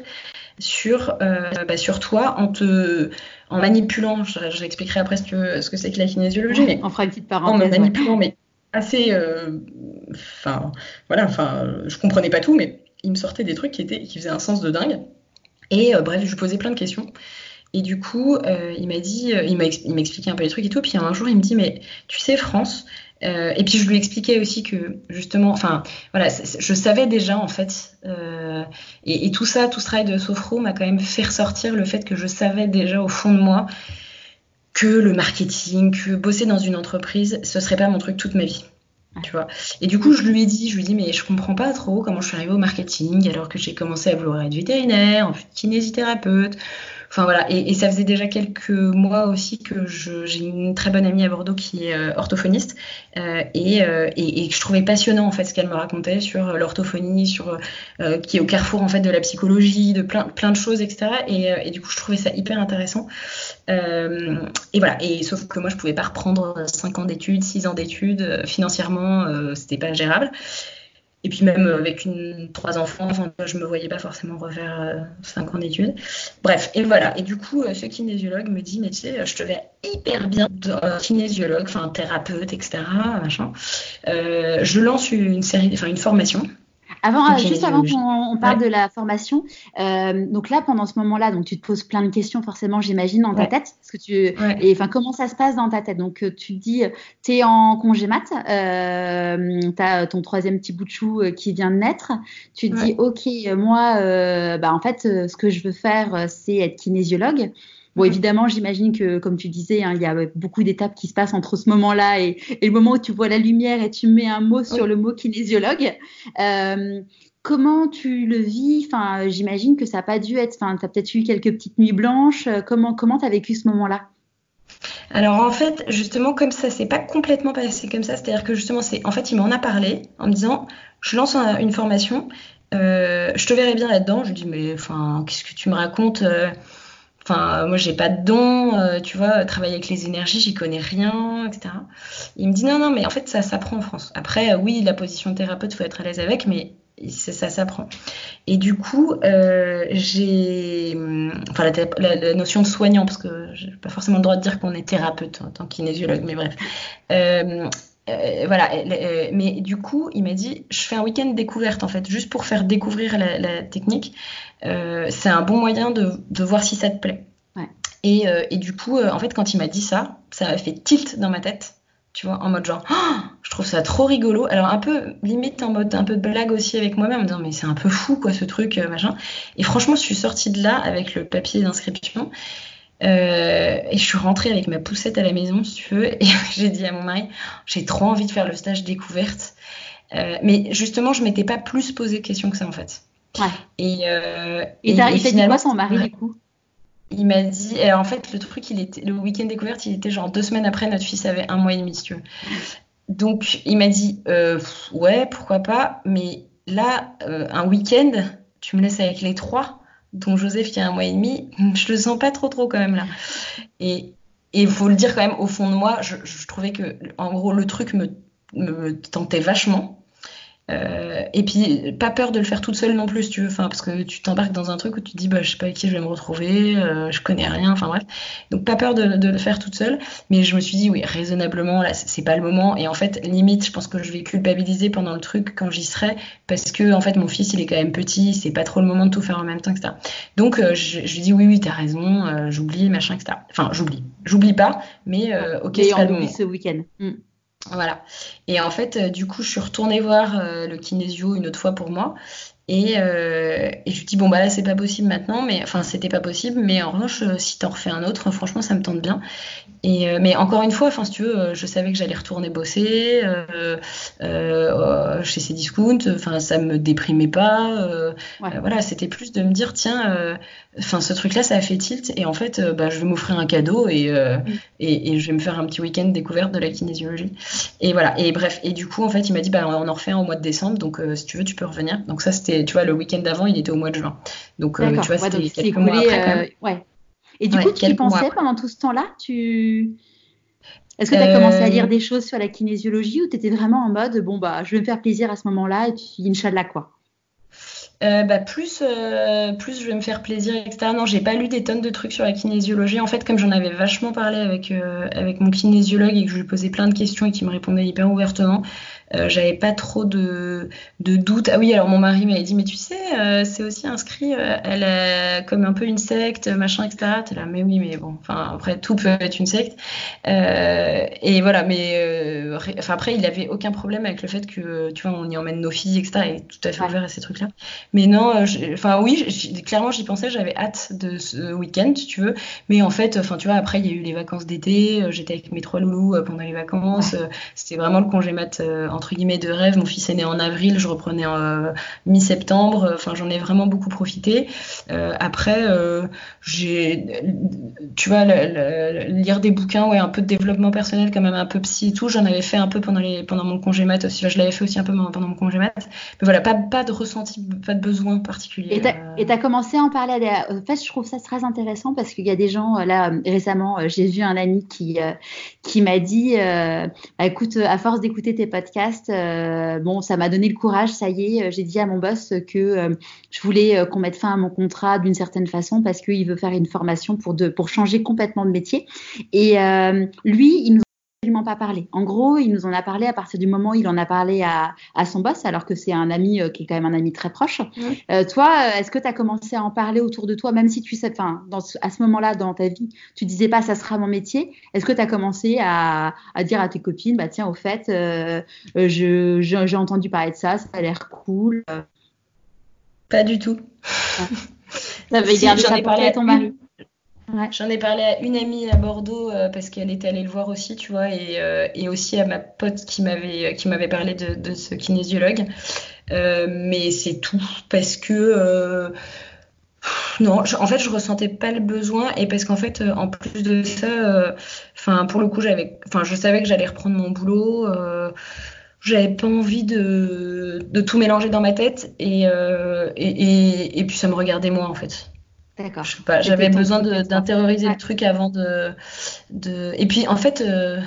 sur, bah, sur toi en te en manipulant. J'expliquerai après ce que, ce que c'est que la kinésiologie. mais on fera une petite parenthèse. En manipulant, mais assez. Enfin, voilà, enfin, je comprenais pas tout, mais il me sortait des trucs qui, étaient, qui faisaient un sens de dingue. Et bref, je lui posais plein de questions. Et du coup, euh, il m'a dit, euh, il m'a expliqué un peu les trucs et tout. Puis un jour, il me dit, mais tu sais, France. Euh, et puis je lui expliquais aussi que justement, enfin voilà, je savais déjà en fait, euh, et, et, tout ça, tout ce travail de sophro m'a quand même fait ressortir le fait que je savais déjà au fond de moi que le marketing, que bosser dans une entreprise, ce serait pas mon truc toute ma vie. Tu vois. Et du coup, je lui ai dit, je lui ai dit, mais je comprends pas trop comment je suis arrivée au marketing alors que j'ai commencé à vouloir être vétérinaire, en fait kinésithérapeute. Enfin voilà, et, et, ça faisait déjà quelques mois aussi que j'ai une très bonne amie à Bordeaux qui est euh, orthophoniste euh, et, euh, et, et, je trouvais passionnant en fait ce qu'elle me racontait sur l'orthophonie, sur qui est au carrefour en fait de la psychologie, de plein plein de choses etc. Et, du coup je trouvais ça hyper intéressant. et voilà, et sauf que moi je pouvais pas reprendre 5 ans d'études, 6 ans d'études financièrement, c'était pas gérable. Et puis même avec une, trois enfants, enfin, je me voyais pas forcément refaire euh, cinq ans d'études. Bref, et voilà. Et du coup, euh, ce kinésiologue me dit, mais tu sais, je te vais hyper bien, kinésiologue, enfin thérapeute, etc. Machin. Euh, je lance une série, enfin une formation avant, juste avant qu'on parle de la formation, euh, donc là, pendant ce moment-là, donc tu te poses plein de questions, forcément, j'imagine, dans ta tête. Parce que tu, et enfin, comment ça se passe dans ta tête? Donc, euh, tu te dis, tu es en congé mat, euh, tu as ton troisième petit bout de chou euh, qui vient de naître. Tu te dis, OK, moi, euh, bah, en fait, ce que je veux faire, c'est être kinésiologue. Bon, évidemment, j'imagine que, comme tu disais, hein, il y a beaucoup d'étapes qui se passent entre ce moment-là et, et, le moment où tu vois la lumière et tu mets un mot sur le mot kinésiologue. Euh, comment tu le vis? Enfin, j'imagine que ça n'a pas dû être. Enfin, tu as peut-être eu quelques petites nuits blanches. Comment comment as vécu ce moment-là? Alors en fait, justement, comme ça c'est pas complètement passé comme ça, c'est-à-dire que justement, c'est en fait, il m'en a parlé en me disant, je lance une formation, euh, je te verrai bien là-dedans. Je lui dis, mais enfin, qu'est-ce que tu me racontes euh, Enfin, moi, j'ai pas de don, euh, tu vois, travailler avec les énergies, j'y connais rien, etc. Il me dit non, non, mais en fait, ça s'apprend en France. Après, euh, oui, la position de thérapeute, faut être à l'aise avec, mais ça s'apprend. Et du coup, euh, j'ai, enfin, la, notion de soignant, parce que j'ai pas forcément le droit de dire qu'on est thérapeute en tant que kinésiologue, mais bref. Euh, voilà, euh, mais du coup, il m'a dit, je fais un week-end découverte en fait, juste pour faire découvrir la, la technique. Euh, c'est un bon moyen de, de, voir si ça te plaît. Ouais. Et, euh, et, du coup, en fait, quand il m'a dit ça, ça m'a fait tilt dans ma tête, tu vois, en mode genre, oh, je trouve ça trop rigolo. Alors un peu limite en mode un peu de blague aussi avec moi-même, en me disant mais c'est un peu fou quoi ce truc, machin. Et franchement, je suis sortie de là avec le papier d'inscription. Euh, et je suis rentrée avec ma poussette à la maison, si tu veux, et j'ai dit à mon mari, j'ai trop envie de faire le stage découverte. Euh, mais justement, je m'étais pas plus posé de questions que ça, en fait. Ouais. Et, euh, et, et, et dit quoi son mari, du coup? Il m'a dit, et en fait, le truc, il était, le week-end découverte, il était genre deux semaines après, notre fils avait un mois et demi, si tu veux. Donc, il m'a dit, euh, ouais, pourquoi pas, mais là, euh, un week-end, tu me laisses avec les trois dont Joseph qui a un mois et demi, je le sens pas trop trop quand même là. Et il faut le dire quand même, au fond de moi, je, trouvais que, en gros, le truc me tentait vachement. Euh, et puis, pas peur de le faire toute seule non plus, tu veux. Enfin, parce que tu t'embarques dans un truc où tu te dis, bah, je sais pas avec qui je vais me retrouver, euh, je connais rien, enfin bref. Donc, pas peur de, le faire toute seule. Mais je me suis dit, oui, raisonnablement, là, c'est pas le moment. Et en fait, limite, je pense que je vais culpabiliser pendant le truc quand j'y serai, parce que, en fait, mon fils, il est quand même petit, c'est pas trop le moment de tout faire en même temps, etc. Donc, euh, je, je lui dis, oui, oui, t'as raison, j'oublie, machin, etc. Enfin, j'oublie. J'oublie pas, mais ok, c'est pas le moment. ce week-end. Hmm. Voilà. Et en fait, euh, du coup, je suis retournée voir euh, le kinésio une autre fois pour moi. Et, euh, et, je lui dis bon bah là c'est pas possible maintenant, mais enfin c'était pas possible, mais en revanche si t'en refais un autre, franchement ça me tente bien. Et euh, mais encore une fois, enfin si tu veux, euh, je savais que j'allais retourner bosser euh, euh chez ces discounts. Enfin ça me déprimait pas. voilà, c'était plus de me dire tiens, enfin ce truc-là ça a fait tilt et en fait bah, je vais m'offrir un cadeau et, et, et je vais me faire un petit week-end découverte de la kinésiologie. Et voilà. Et bref. Et du coup en fait il m'a dit bah on en refait un au mois de décembre, donc si tu veux tu peux revenir. Donc ça c'était tu vois le week-end d'avant il était au mois de juin. Donc tu vois c'était quelques mois après quand même. Ouais. Et du coup, tu y pensais pendant tout ce temps-là? Tu... Est-ce que tu as commencé à lire euh, des choses sur la kinésiologie ou tu étais vraiment en mode, bon, bah, je vais me faire plaisir à ce moment-là et puis, Inch'Allah, quoi? Euh, bah, plus, euh, plus je vais me faire plaisir, etc. Non, j'ai pas lu des tonnes de trucs sur la kinésiologie. En fait, comme j'en avais vachement parlé avec, avec mon kinésiologue et que je lui posais plein de questions et qu'il me répondait hyper ouvertement, euh, j'avais pas trop de, de doutes. Ah oui, alors mon mari m'avait dit, mais tu sais, euh, c'est aussi inscrit, euh, elle est comme un peu une secte, machin, etc. T'es là, mais oui, mais bon, enfin, après, tout peut être une secte. et voilà, mais enfin, après, il avait aucun problème avec le fait que, tu vois, on y emmène nos filles, etc. Et tout à fait ouvert à ces trucs-là. Mais non, enfin, oui, clairement, j'y pensais, j'avais hâte de ce week-end, si tu veux. Mais en fait, enfin, tu vois, après, il y a eu les vacances d'été, j'étais avec mes trois loulous pendant les vacances. C'était vraiment le congé mat en entre guillemets de rêve. Mon fils est né en avril, je reprenais en euh, mi-septembre. Enfin, j'en ai vraiment beaucoup profité. Euh, après, euh, j'ai, tu vois, lire des bouquins, ouais, un peu de développement personnel, quand même un peu psy et tout. J'en avais fait un peu pendant les, pendant mon congé mat aussi. je l'avais fait aussi un peu pendant mon congé mat. Mais voilà, pas, pas de ressenti, pas de besoin particulier. Et tu as commencé à en parler. À En fait, je trouve ça très intéressant parce qu'il y a des gens là récemment. J'ai vu un ami qui qui m'a dit, bah, écoute, à force d'écouter tes podcasts euh, bon, ça m'a donné le courage, ça y est, euh, j'ai dit à mon boss que euh, je voulais qu'on mette fin à mon contrat d'une certaine façon parce qu'il veut faire une formation pour, de, pour changer complètement de métier. Et lui, il nous absolument pas parlé. En gros, il nous en a parlé à partir du moment où il en a parlé à, à son boss, alors que c'est un ami qui est quand même un ami très proche. Euh, toi, est-ce que tu as commencé à en parler autour de toi, même si tu sais, enfin, à ce moment-là dans ta vie, tu disais pas ça sera mon métier. Est-ce que tu as commencé à, à, dire à tes copines, bah tiens, au fait, euh, je, j'ai entendu parler de ça, ça a l'air cool. Pas du tout. ça veut dire j'en ai parlé à ton mari. J'en ai parlé à une amie à Bordeaux euh, parce qu'elle était allée le voir aussi, tu vois, et, euh, aussi à ma pote qui m'avait m'avait parlé de, ce kinésiologue. Euh, mais c'est tout parce que non, en fait, je ressentais pas le besoin et parce qu'en fait, en plus de ça, enfin pour le coup, j'avais, enfin je savais que j'allais reprendre mon boulot. j'avais pas envie de, de tout mélanger dans ma tête et, et puis ça me regardait moi en fait. D'accord. j'avais besoin d'intérioriser le truc avant de, de. Et puis, en fait, euh,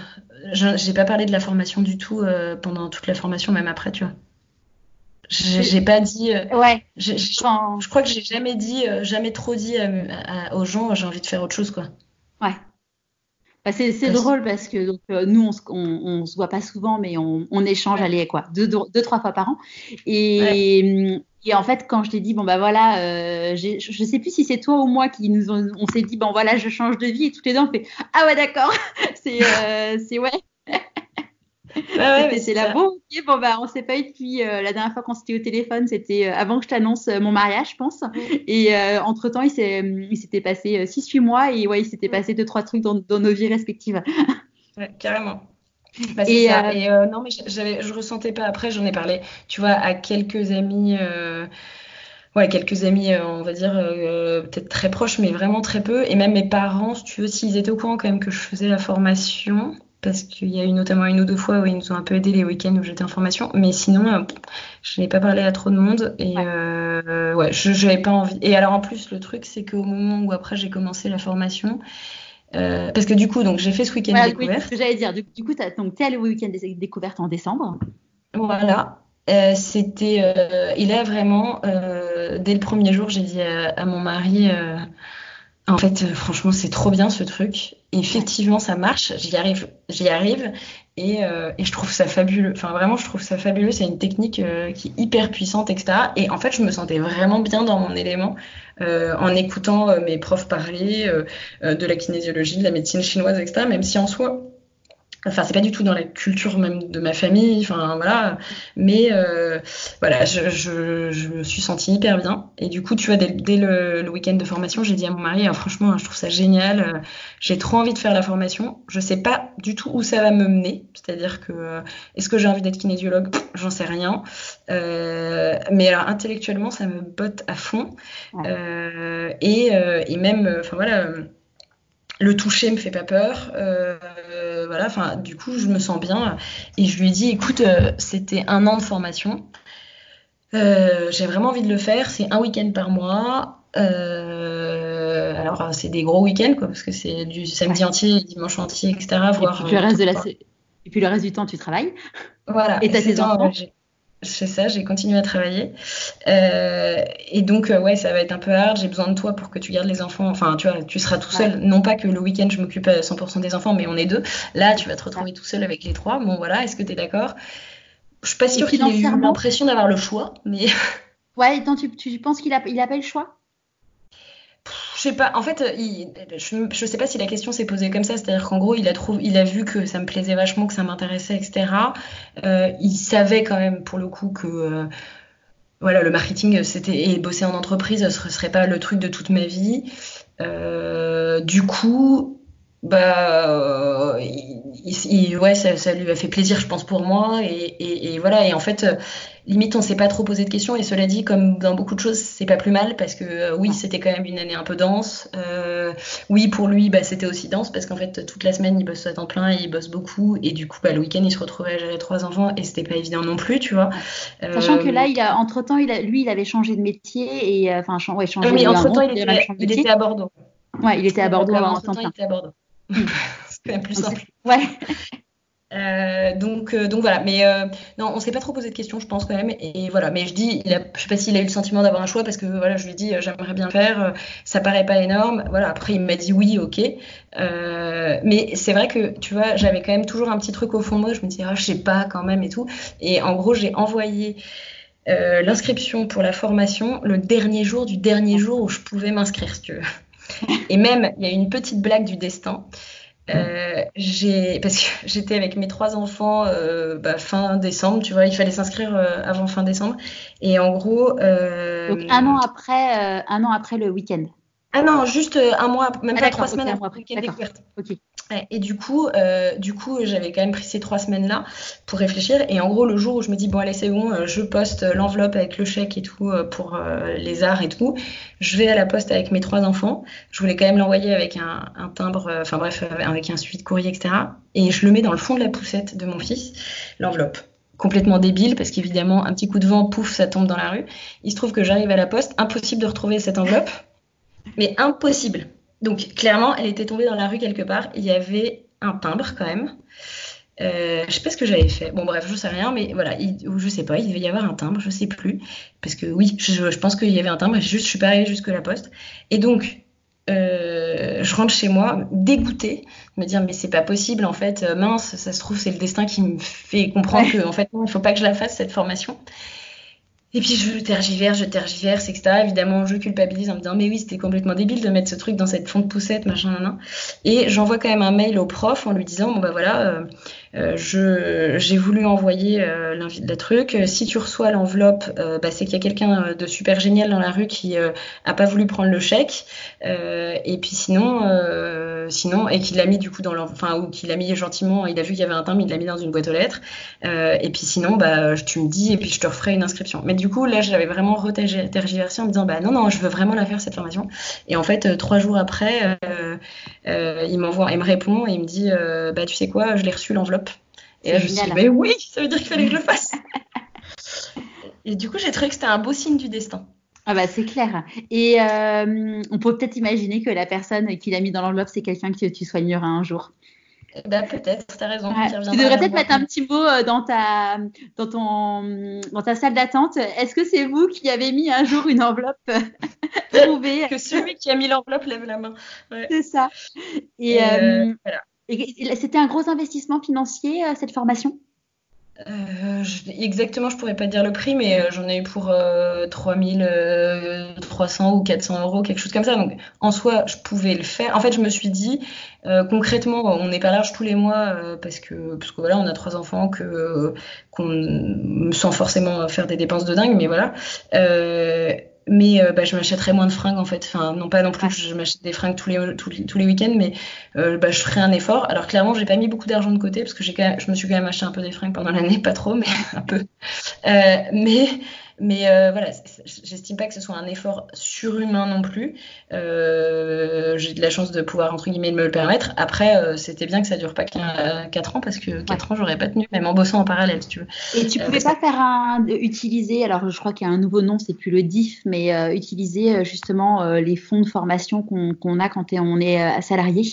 j'ai pas parlé de la formation du tout euh, pendant toute la formation, même après, tu vois. J'ai pas dit. Euh, ouais. Je crois que j'ai jamais dit, jamais trop dit aux gens, j'ai envie de faire autre chose, quoi. Ouais. Bah, c'est drôle parce que donc, nous, on, on, se voit pas souvent, mais on, on échange, allez, quoi, deux, deux, trois fois par an. Et, et en fait, quand je t'ai dit, bon, bah voilà, euh, je sais plus si c'est toi ou moi qui nous on, on s'est dit, bon, voilà, je change de vie, et toutes les deux, on fait, ah ouais, d'accord, c'est euh, c'est ouais. ouais, c'est là, bon, ok, bon, bah, on s'est pas eu depuis euh, la dernière fois qu'on s'était au téléphone, c'était euh, avant que je t'annonce euh, mon mariage, je pense. Et entre temps, il s'était passé 6-8 mois et ouais, il s'était passé deux trois trucs dans, dans nos vies respectives. ouais, carrément. Bah, et, ça. Et non, mais je ressentais pas. Après, j'en ai parlé, tu vois, à quelques amis. Ouais, quelques amis, on va dire, peut-être très proches, mais vraiment très peu. Et même mes parents, si tu veux, s'ils étaient au courant quand même que je faisais la formation, parce qu'il y a eu notamment une ou deux fois où ils nous ont un peu aidé les week-ends où j'étais en formation. Mais sinon, je n'ai pas parlé à trop de monde. Et ouais, ouais je n'avais pas envie. Et alors, en plus, le truc, c'est qu'au moment où après j'ai commencé la formation, euh, parce que du coup, donc j'ai fait ce week-end découverte. ce que j'allais dire. Du, coup, tu es allé au week-end découverte en décembre. Voilà. c'était et là vraiment dès le premier jour j'ai dit à, mon mari en fait franchement c'est trop bien ce truc effectivement ça marche j'y arrive j'y arrive et, euh, et, je trouve ça fabuleux. Enfin, vraiment, je trouve ça fabuleux. C'est une technique euh, qui est hyper puissante, etc. Et en fait, je me sentais vraiment bien dans mon élément euh, en écoutant euh, mes profs parler euh, de la kinésiologie, de la médecine chinoise, etc. Même si en soi, Enfin, c'est pas du tout dans la culture même de ma famille, enfin voilà. Mais euh, voilà, je, je, je, me suis sentie hyper bien. Et du coup, tu vois, dès, dès le, le week-end de formation, j'ai dit à mon mari, ah, franchement, je trouve ça génial. Euh, j'ai trop envie de faire la formation. Je sais pas du tout où ça va me mener. C'est-à-dire que euh, est-ce que j'ai envie d'être kinésiologue? J'en sais rien. Euh, mais alors intellectuellement, ça me botte à fond. Euh, et, et même, enfin voilà le toucher me fait pas peur. Euh, voilà, enfin, du coup, je me sens bien. Et je lui ai dit, écoute, euh, c'était un an de formation. Euh, j'ai vraiment envie de le faire. C'est un week-end par mois. alors, c'est des gros week-ends, quoi, parce que c'est du samedi entier, dimanche entier, etc. Voire, et, puis, le reste de la... et puis le reste du temps, tu travailles. Voilà. Et t'as tes enfants c'est ça, j'ai continué à travailler. Euh, et donc, euh, ouais, ça va être un peu hard. J'ai besoin de toi pour que tu gardes les enfants. Enfin, tu vois, tu seras tout seul. Non pas que le week-end, je m'occupe à 100% des enfants, mais on est deux. Là, tu vas te retrouver tout seul avec les trois. Bon, voilà, est-ce que tu es d'accord? Je suis pas sûre qu'il ait eu l'impression d'avoir le choix, mais. Ouais, et tu, tu penses qu'il a, il a pas le choix? Je sais. En fait, je, je sais pas si la question s'est posée comme ça. C'est-à-dire qu'en gros, il a trouvé, il a vu que ça me plaisait vachement, que ça m'intéressait, etc. Euh, il savait quand même, pour le coup, que euh, voilà, le marketing, c'était et bosser en entreprise, ce serait pas le truc de toute ma vie. Euh, du coup, bah, ouais, ça, ça, lui a fait plaisir, je pense, pour moi. Et, et, et voilà. Et en fait limite on s'est pas trop posé de questions. Et cela dit comme dans beaucoup de choses c'est pas plus mal parce que euh, oui c'était quand même une année un peu dense. Euh, oui pour lui bah, c'était aussi dense parce qu'en fait toute la semaine il bosse à temps plein et il bosse beaucoup. Et du coup bah, le week-end il se retrouvait à gérer trois enfants et c'était pas évident non plus tu vois. Sachant que là il a entre temps il a, lui il avait changé de métier et euh, enfin ouais, changé oui, mais entre temps il, il, était à Bordeaux. Ouais il était à Bordeaux à Bordeaux c'est quand même plus simple ouais euh, donc, euh, donc voilà, mais euh, non, on s'est pas trop posé de questions, je pense quand même. Et, voilà, mais je dis, il a, je sais pas s'il a eu le sentiment d'avoir un choix parce que voilà, je lui ai dit, j'aimerais bien faire, ça paraît pas énorme. Voilà, après il m'a dit oui, ok. mais c'est vrai que tu vois, j'avais quand même toujours un petit truc au fond de moi. Je me disais, ah, je sais pas quand même et tout. Et en gros, j'ai envoyé l'inscription pour la formation le dernier jour du dernier jour où je pouvais m'inscrire, si tu veux. Et même, il y a une petite blague du destin. Euh, j'ai parce que j'étais avec mes trois enfants euh, bah, fin décembre, tu vois, il fallait s'inscrire euh, avant fin décembre. Et en gros, euh, donc un an après, euh, un an après le week-end. Ah non, juste un mois, même ah, pas trois semaines après le week-end découverte. Ok. Et du coup, euh, du coup, j'avais quand même pris ces trois semaines-là pour réfléchir. Et en gros, le jour où je me dis bon allez c'est bon, euh, je poste l'enveloppe avec le chèque et tout euh, pour les arts et tout, je vais à la poste avec mes trois enfants. Je voulais quand même l'envoyer avec un, un timbre, enfin bref, avec un suivi de courrier, etc. Et je le mets dans le fond de la poussette de mon fils, l'enveloppe complètement débile parce qu'évidemment un petit coup de vent, pouf, ça tombe dans la rue. Il se trouve que j'arrive à la poste, impossible de retrouver cette enveloppe, mais impossible. Donc clairement, elle était tombée dans la rue quelque part. Il y avait un timbre quand même. Euh, je sais pas ce que j'avais fait. Bon bref, je sais rien, mais voilà, il, je sais pas, il devait y avoir un timbre, je sais plus, parce que oui, je, je pense qu'il y avait un timbre. Juste, je suis pas arrivée jusque la poste. Et donc, euh, je rentre chez moi dégoûtée, me dire mais c'est pas possible en fait, mince, ça se trouve c'est le destin qui me fait comprendre que en fait non, il faut pas que je la fasse cette formation. Et puis je tergiverse, je tergiverse, etc. Évidemment, je culpabilise en me disant mais oui, c'était complètement débile de mettre ce truc dans cette fond de poussette, machin, nan, Et j'envoie quand même un mail au prof en lui disant bon bah voilà, euh, j'ai voulu envoyer euh, l'invite la truc. Si tu reçois l'enveloppe, euh, bah, c'est qu'il y a quelqu'un de super génial dans la rue qui euh, a pas voulu prendre le chèque. Euh, et puis sinon, sinon et qu'il l'a mis du coup dans enfin ou qu'il l'a mis gentiment. Il a vu qu'il y avait un timbre, il l'a mis dans une boîte aux lettres. et puis sinon, bah tu me dis et puis je te referai une inscription. Mais du coup là, j'avais vraiment retergiversé en me disant bah non non, je veux vraiment la faire cette formation. Et en fait, trois jours après, il m'envoie, il me répond et il me dit bah tu sais quoi, je l'ai reçu l'enveloppe et là, je me suis dit, mais oui, ça veut dire qu'il fallait que je le fasse. et du coup, j'ai trouvé que c'était un beau signe du destin. Ah bah c'est clair. Et euh, on peut peut-être imaginer que la personne qui l'a mis dans l'enveloppe, c'est quelqu'un que tu soigneras un jour. Bah, peut-être, t'as raison. Tu devrais peut-être mettre un petit mot euh, dans ta, dans ton, dans ta salle d'attente. Est-ce que c'est vous qui avez mis un jour une enveloppe trouvée Que celui qui a mis l'enveloppe lève la main. C'est ça. Et, euh, et c'était un gros investissement financier, cette formation? Euh, exactement, je pourrais pas dire le prix, mais euh, j'en ai eu pour euh, 3300 euh, ou 400 euros, quelque chose comme ça. Donc, en soi, je pouvais le faire. En fait, je me suis dit, concrètement, on n'est pas large tous les mois parce que, parce que voilà, on a trois enfants, qu'on sans forcément faire des dépenses de dingue, mais voilà mais euh, bah, je m'achèterais moins de fringues en fait. Enfin, non pas non plus que je m'achète des fringues tous les, tous les, tous les week-ends, mais euh, bah, je ferais un effort. Alors clairement, j'ai pas mis beaucoup d'argent de côté parce que j'ai quand même, je me suis quand même acheté un peu des fringues pendant l'année, pas trop, mais un peu. Euh, mais mais euh, voilà, j'estime pas que ce soit un effort surhumain non plus. Euh, j'ai de la chance de pouvoir, entre guillemets, me le permettre. Après, euh, c'était bien que ça dure pas 4 ans parce que 4 ans, j'aurais pas tenu, même en bossant en parallèle, si tu veux. Et tu pouvais pas faire un. utiliser, alors je crois qu'il y a un nouveau nom, c'est plus le DIF, mais utiliser justement les fonds de formation qu'on a quand on est salarié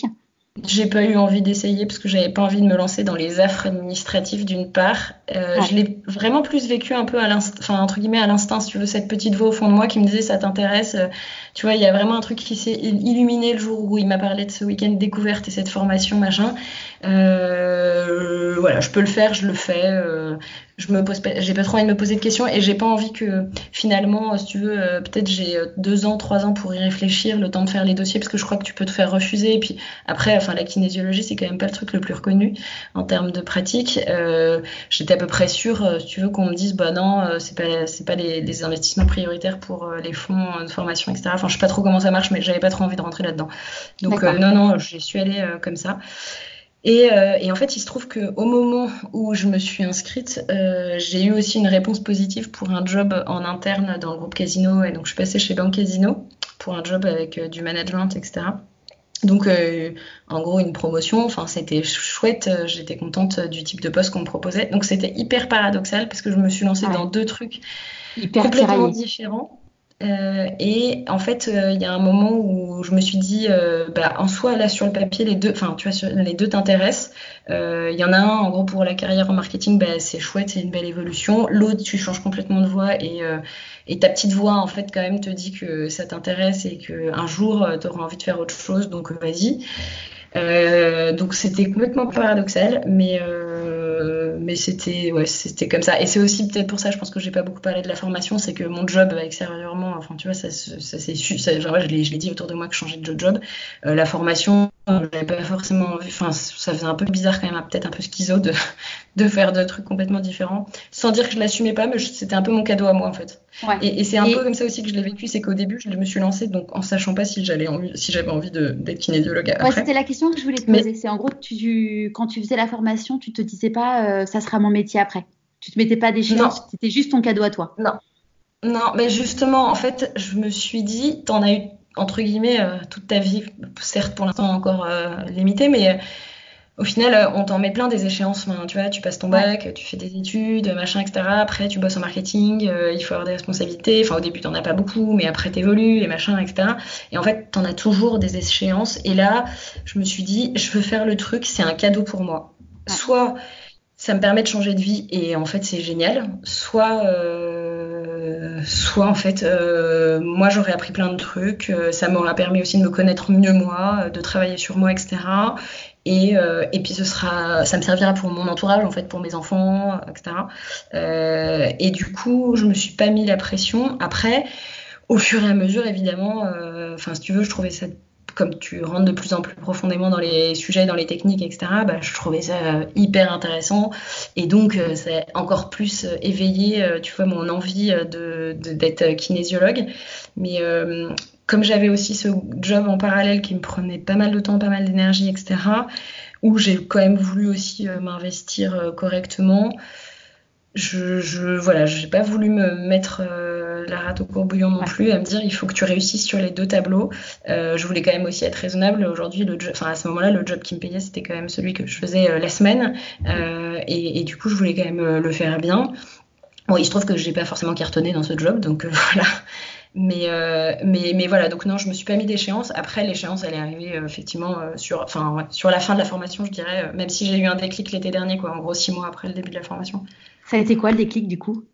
j'ai pas eu envie d'essayer parce que j'avais pas envie de me lancer dans les affres administratives d'une part. Euh, Je l'ai vraiment plus vécu un peu à l'instinct, enfin entre guillemets à l'instinct, si tu veux, cette petite voix au fond de moi qui me disait ça t'intéresse. Tu vois, il y a vraiment un truc qui s'est illuminé le jour où il m'a parlé de ce week-end découverte et cette formation machin. Euh, voilà, je peux le faire, je le fais. Euh, je me pose, j'ai pas trop envie de me poser de questions et j'ai pas envie que finalement, si tu veux, euh, peut-être j'ai deux ans, trois ans pour y réfléchir, le temps de faire les dossiers parce que je crois que tu peux te faire refuser. Et puis après, enfin la kinésiologie c'est quand même pas le truc le plus reconnu en termes de pratique. J'étais à peu près sûre, si tu veux, qu'on me dise bah non, c'est pas c'est pas les, les, investissements prioritaires pour les fonds de formation, etc. Enfin, je sais pas trop comment ça marche, mais j'avais pas trop envie de rentrer là-dedans. Donc non non, je suis allée comme ça. Et, euh, et, en fait, il se trouve qu'au moment où je me suis inscrite, euh, j'ai eu aussi une réponse positive pour un job en interne dans le groupe Casino. Et donc, je suis passée chez Banque Casino pour un job avec euh, du management, etc. Donc, euh, en gros, une promotion. Enfin, c'était chouette. J'étais contente du type de poste qu'on me proposait. Donc, c'était hyper paradoxal parce que je me suis lancée dans deux trucs hyper complètement différents. Euh, et en fait, euh, il y a un moment où je me suis dit, euh, bah, en soi, là, sur le papier, les deux, enfin, tu vois, les deux t'intéressent. Il y en a un, en gros, pour la carrière en marketing, bah, c'est chouette, c'est une belle évolution. L'autre, tu changes complètement de voie et, ta petite voix, en fait, quand même, te dit que ça t'intéresse et qu'un jour, tu auras envie de faire autre chose, donc vas-y. Donc c'était complètement paradoxal, mais mais c'était ouais, c'était comme ça. Et c'est aussi peut-être pour ça, je pense que j'ai pas beaucoup parlé de la formation, c'est que mon job extérieurement, enfin tu vois, ça, ça, c'est genre, je l'ai dit autour de moi que je changeais de job. Euh, la formation, j'avais pas forcément envie, enfin ça faisait un peu bizarre quand même, peut-être un peu schizo de, de faire deux trucs complètement différents, sans dire que je l'assumais pas, mais c'était un peu mon cadeau à moi en fait. Ouais. Et, et c'est un peu comme ça aussi que je l'ai vécu, c'est qu'au début, je me suis lancée donc en sachant pas si j'allais si j'avais envie d'être kinésiologue. Ouais, c'était la question que je voulais te poser. C'est en gros, tu, quand tu faisais la formation, tu te disais pas, euh, ça sera mon métier après. Tu te mettais pas d'échéance, c'était juste ton cadeau à toi. Non. Non, mais justement, en fait, je me suis dit, t'en as eu entre guillemets euh, toute ta vie, certes pour l'instant encore euh, limitée, mais au final, euh, on t'en met plein des échéances. tu vois, tu passes ton bac, tu fais des études, machin, etc. Après, tu bosses en marketing, il faut avoir des responsabilités. Enfin, au début, t'en as pas beaucoup, mais après, t'évolues, les machins, etc. Et en fait, t'en as toujours des échéances. Et là, je me suis dit, je veux faire le truc, c'est un cadeau pour moi. Soit ça me permet de changer de vie et en fait c'est génial. Soit, euh, soit en fait, euh, moi j'aurais appris plein de trucs. Euh, ça m'aurait permis aussi de me connaître mieux moi, de travailler sur moi, etc. Et, et puis ce sera, ça me servira pour mon entourage en fait, pour mes enfants, etc. et du coup, je me suis pas mis la pression. Après, au fur et à mesure, évidemment, enfin si tu veux, je trouvais ça comme tu rentres de plus en plus profondément dans les sujets, dans les techniques, etc., bah, je trouvais ça euh, hyper intéressant. Et donc, euh, ça a encore plus euh, éveillé, tu vois, mon envie de, d'être kinésiologue. Mais comme j'avais aussi ce job en parallèle qui me prenait pas mal de temps, pas mal d'énergie, etc., où j'ai quand même voulu aussi m'investir correctement, je, je voilà, j'ai pas voulu me mettre euh, la rate au courbouillon non plus, à me dire il faut que tu réussisses sur les deux tableaux. Euh, je voulais quand même aussi être raisonnable. Aujourd'hui, le à ce moment-là, le job qui me payait, c'était quand même celui que je faisais euh, la semaine, et, et, du coup, je voulais quand même le faire bien. Bon, il se trouve que j'ai pas forcément cartonné dans ce job, donc voilà. Mais, euh, mais, mais voilà, donc non, je me suis pas mis d'échéance. Après, l'échéance, elle est arrivée euh, effectivement euh, sur, enfin, sur la fin de la formation, je dirais, même si j'ai eu un déclic l'été dernier, quoi, en gros six mois après le début de la formation. Ça a été quoi le déclic du coup?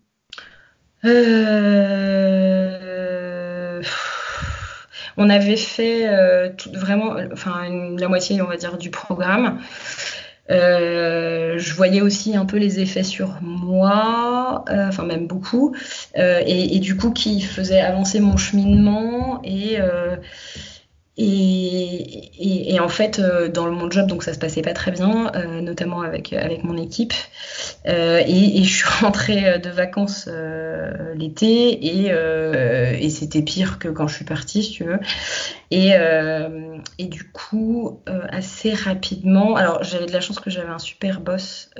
On avait fait vraiment, enfin, la moitié, on va dire, du programme. Euh, je voyais aussi un peu les effets sur moi, euh, enfin même beaucoup, euh, et, et, du coup qui faisait avancer mon cheminement et et, et, en fait, euh, dans mon job, donc ça se passait pas très bien, euh, notamment avec, avec mon équipe. Euh, et, et, je suis rentrée de vacances euh, l'été et, euh, c'était pire que quand je suis partie, si tu veux. Et, et du coup, assez rapidement, alors j'avais de la chance que j'avais un super boss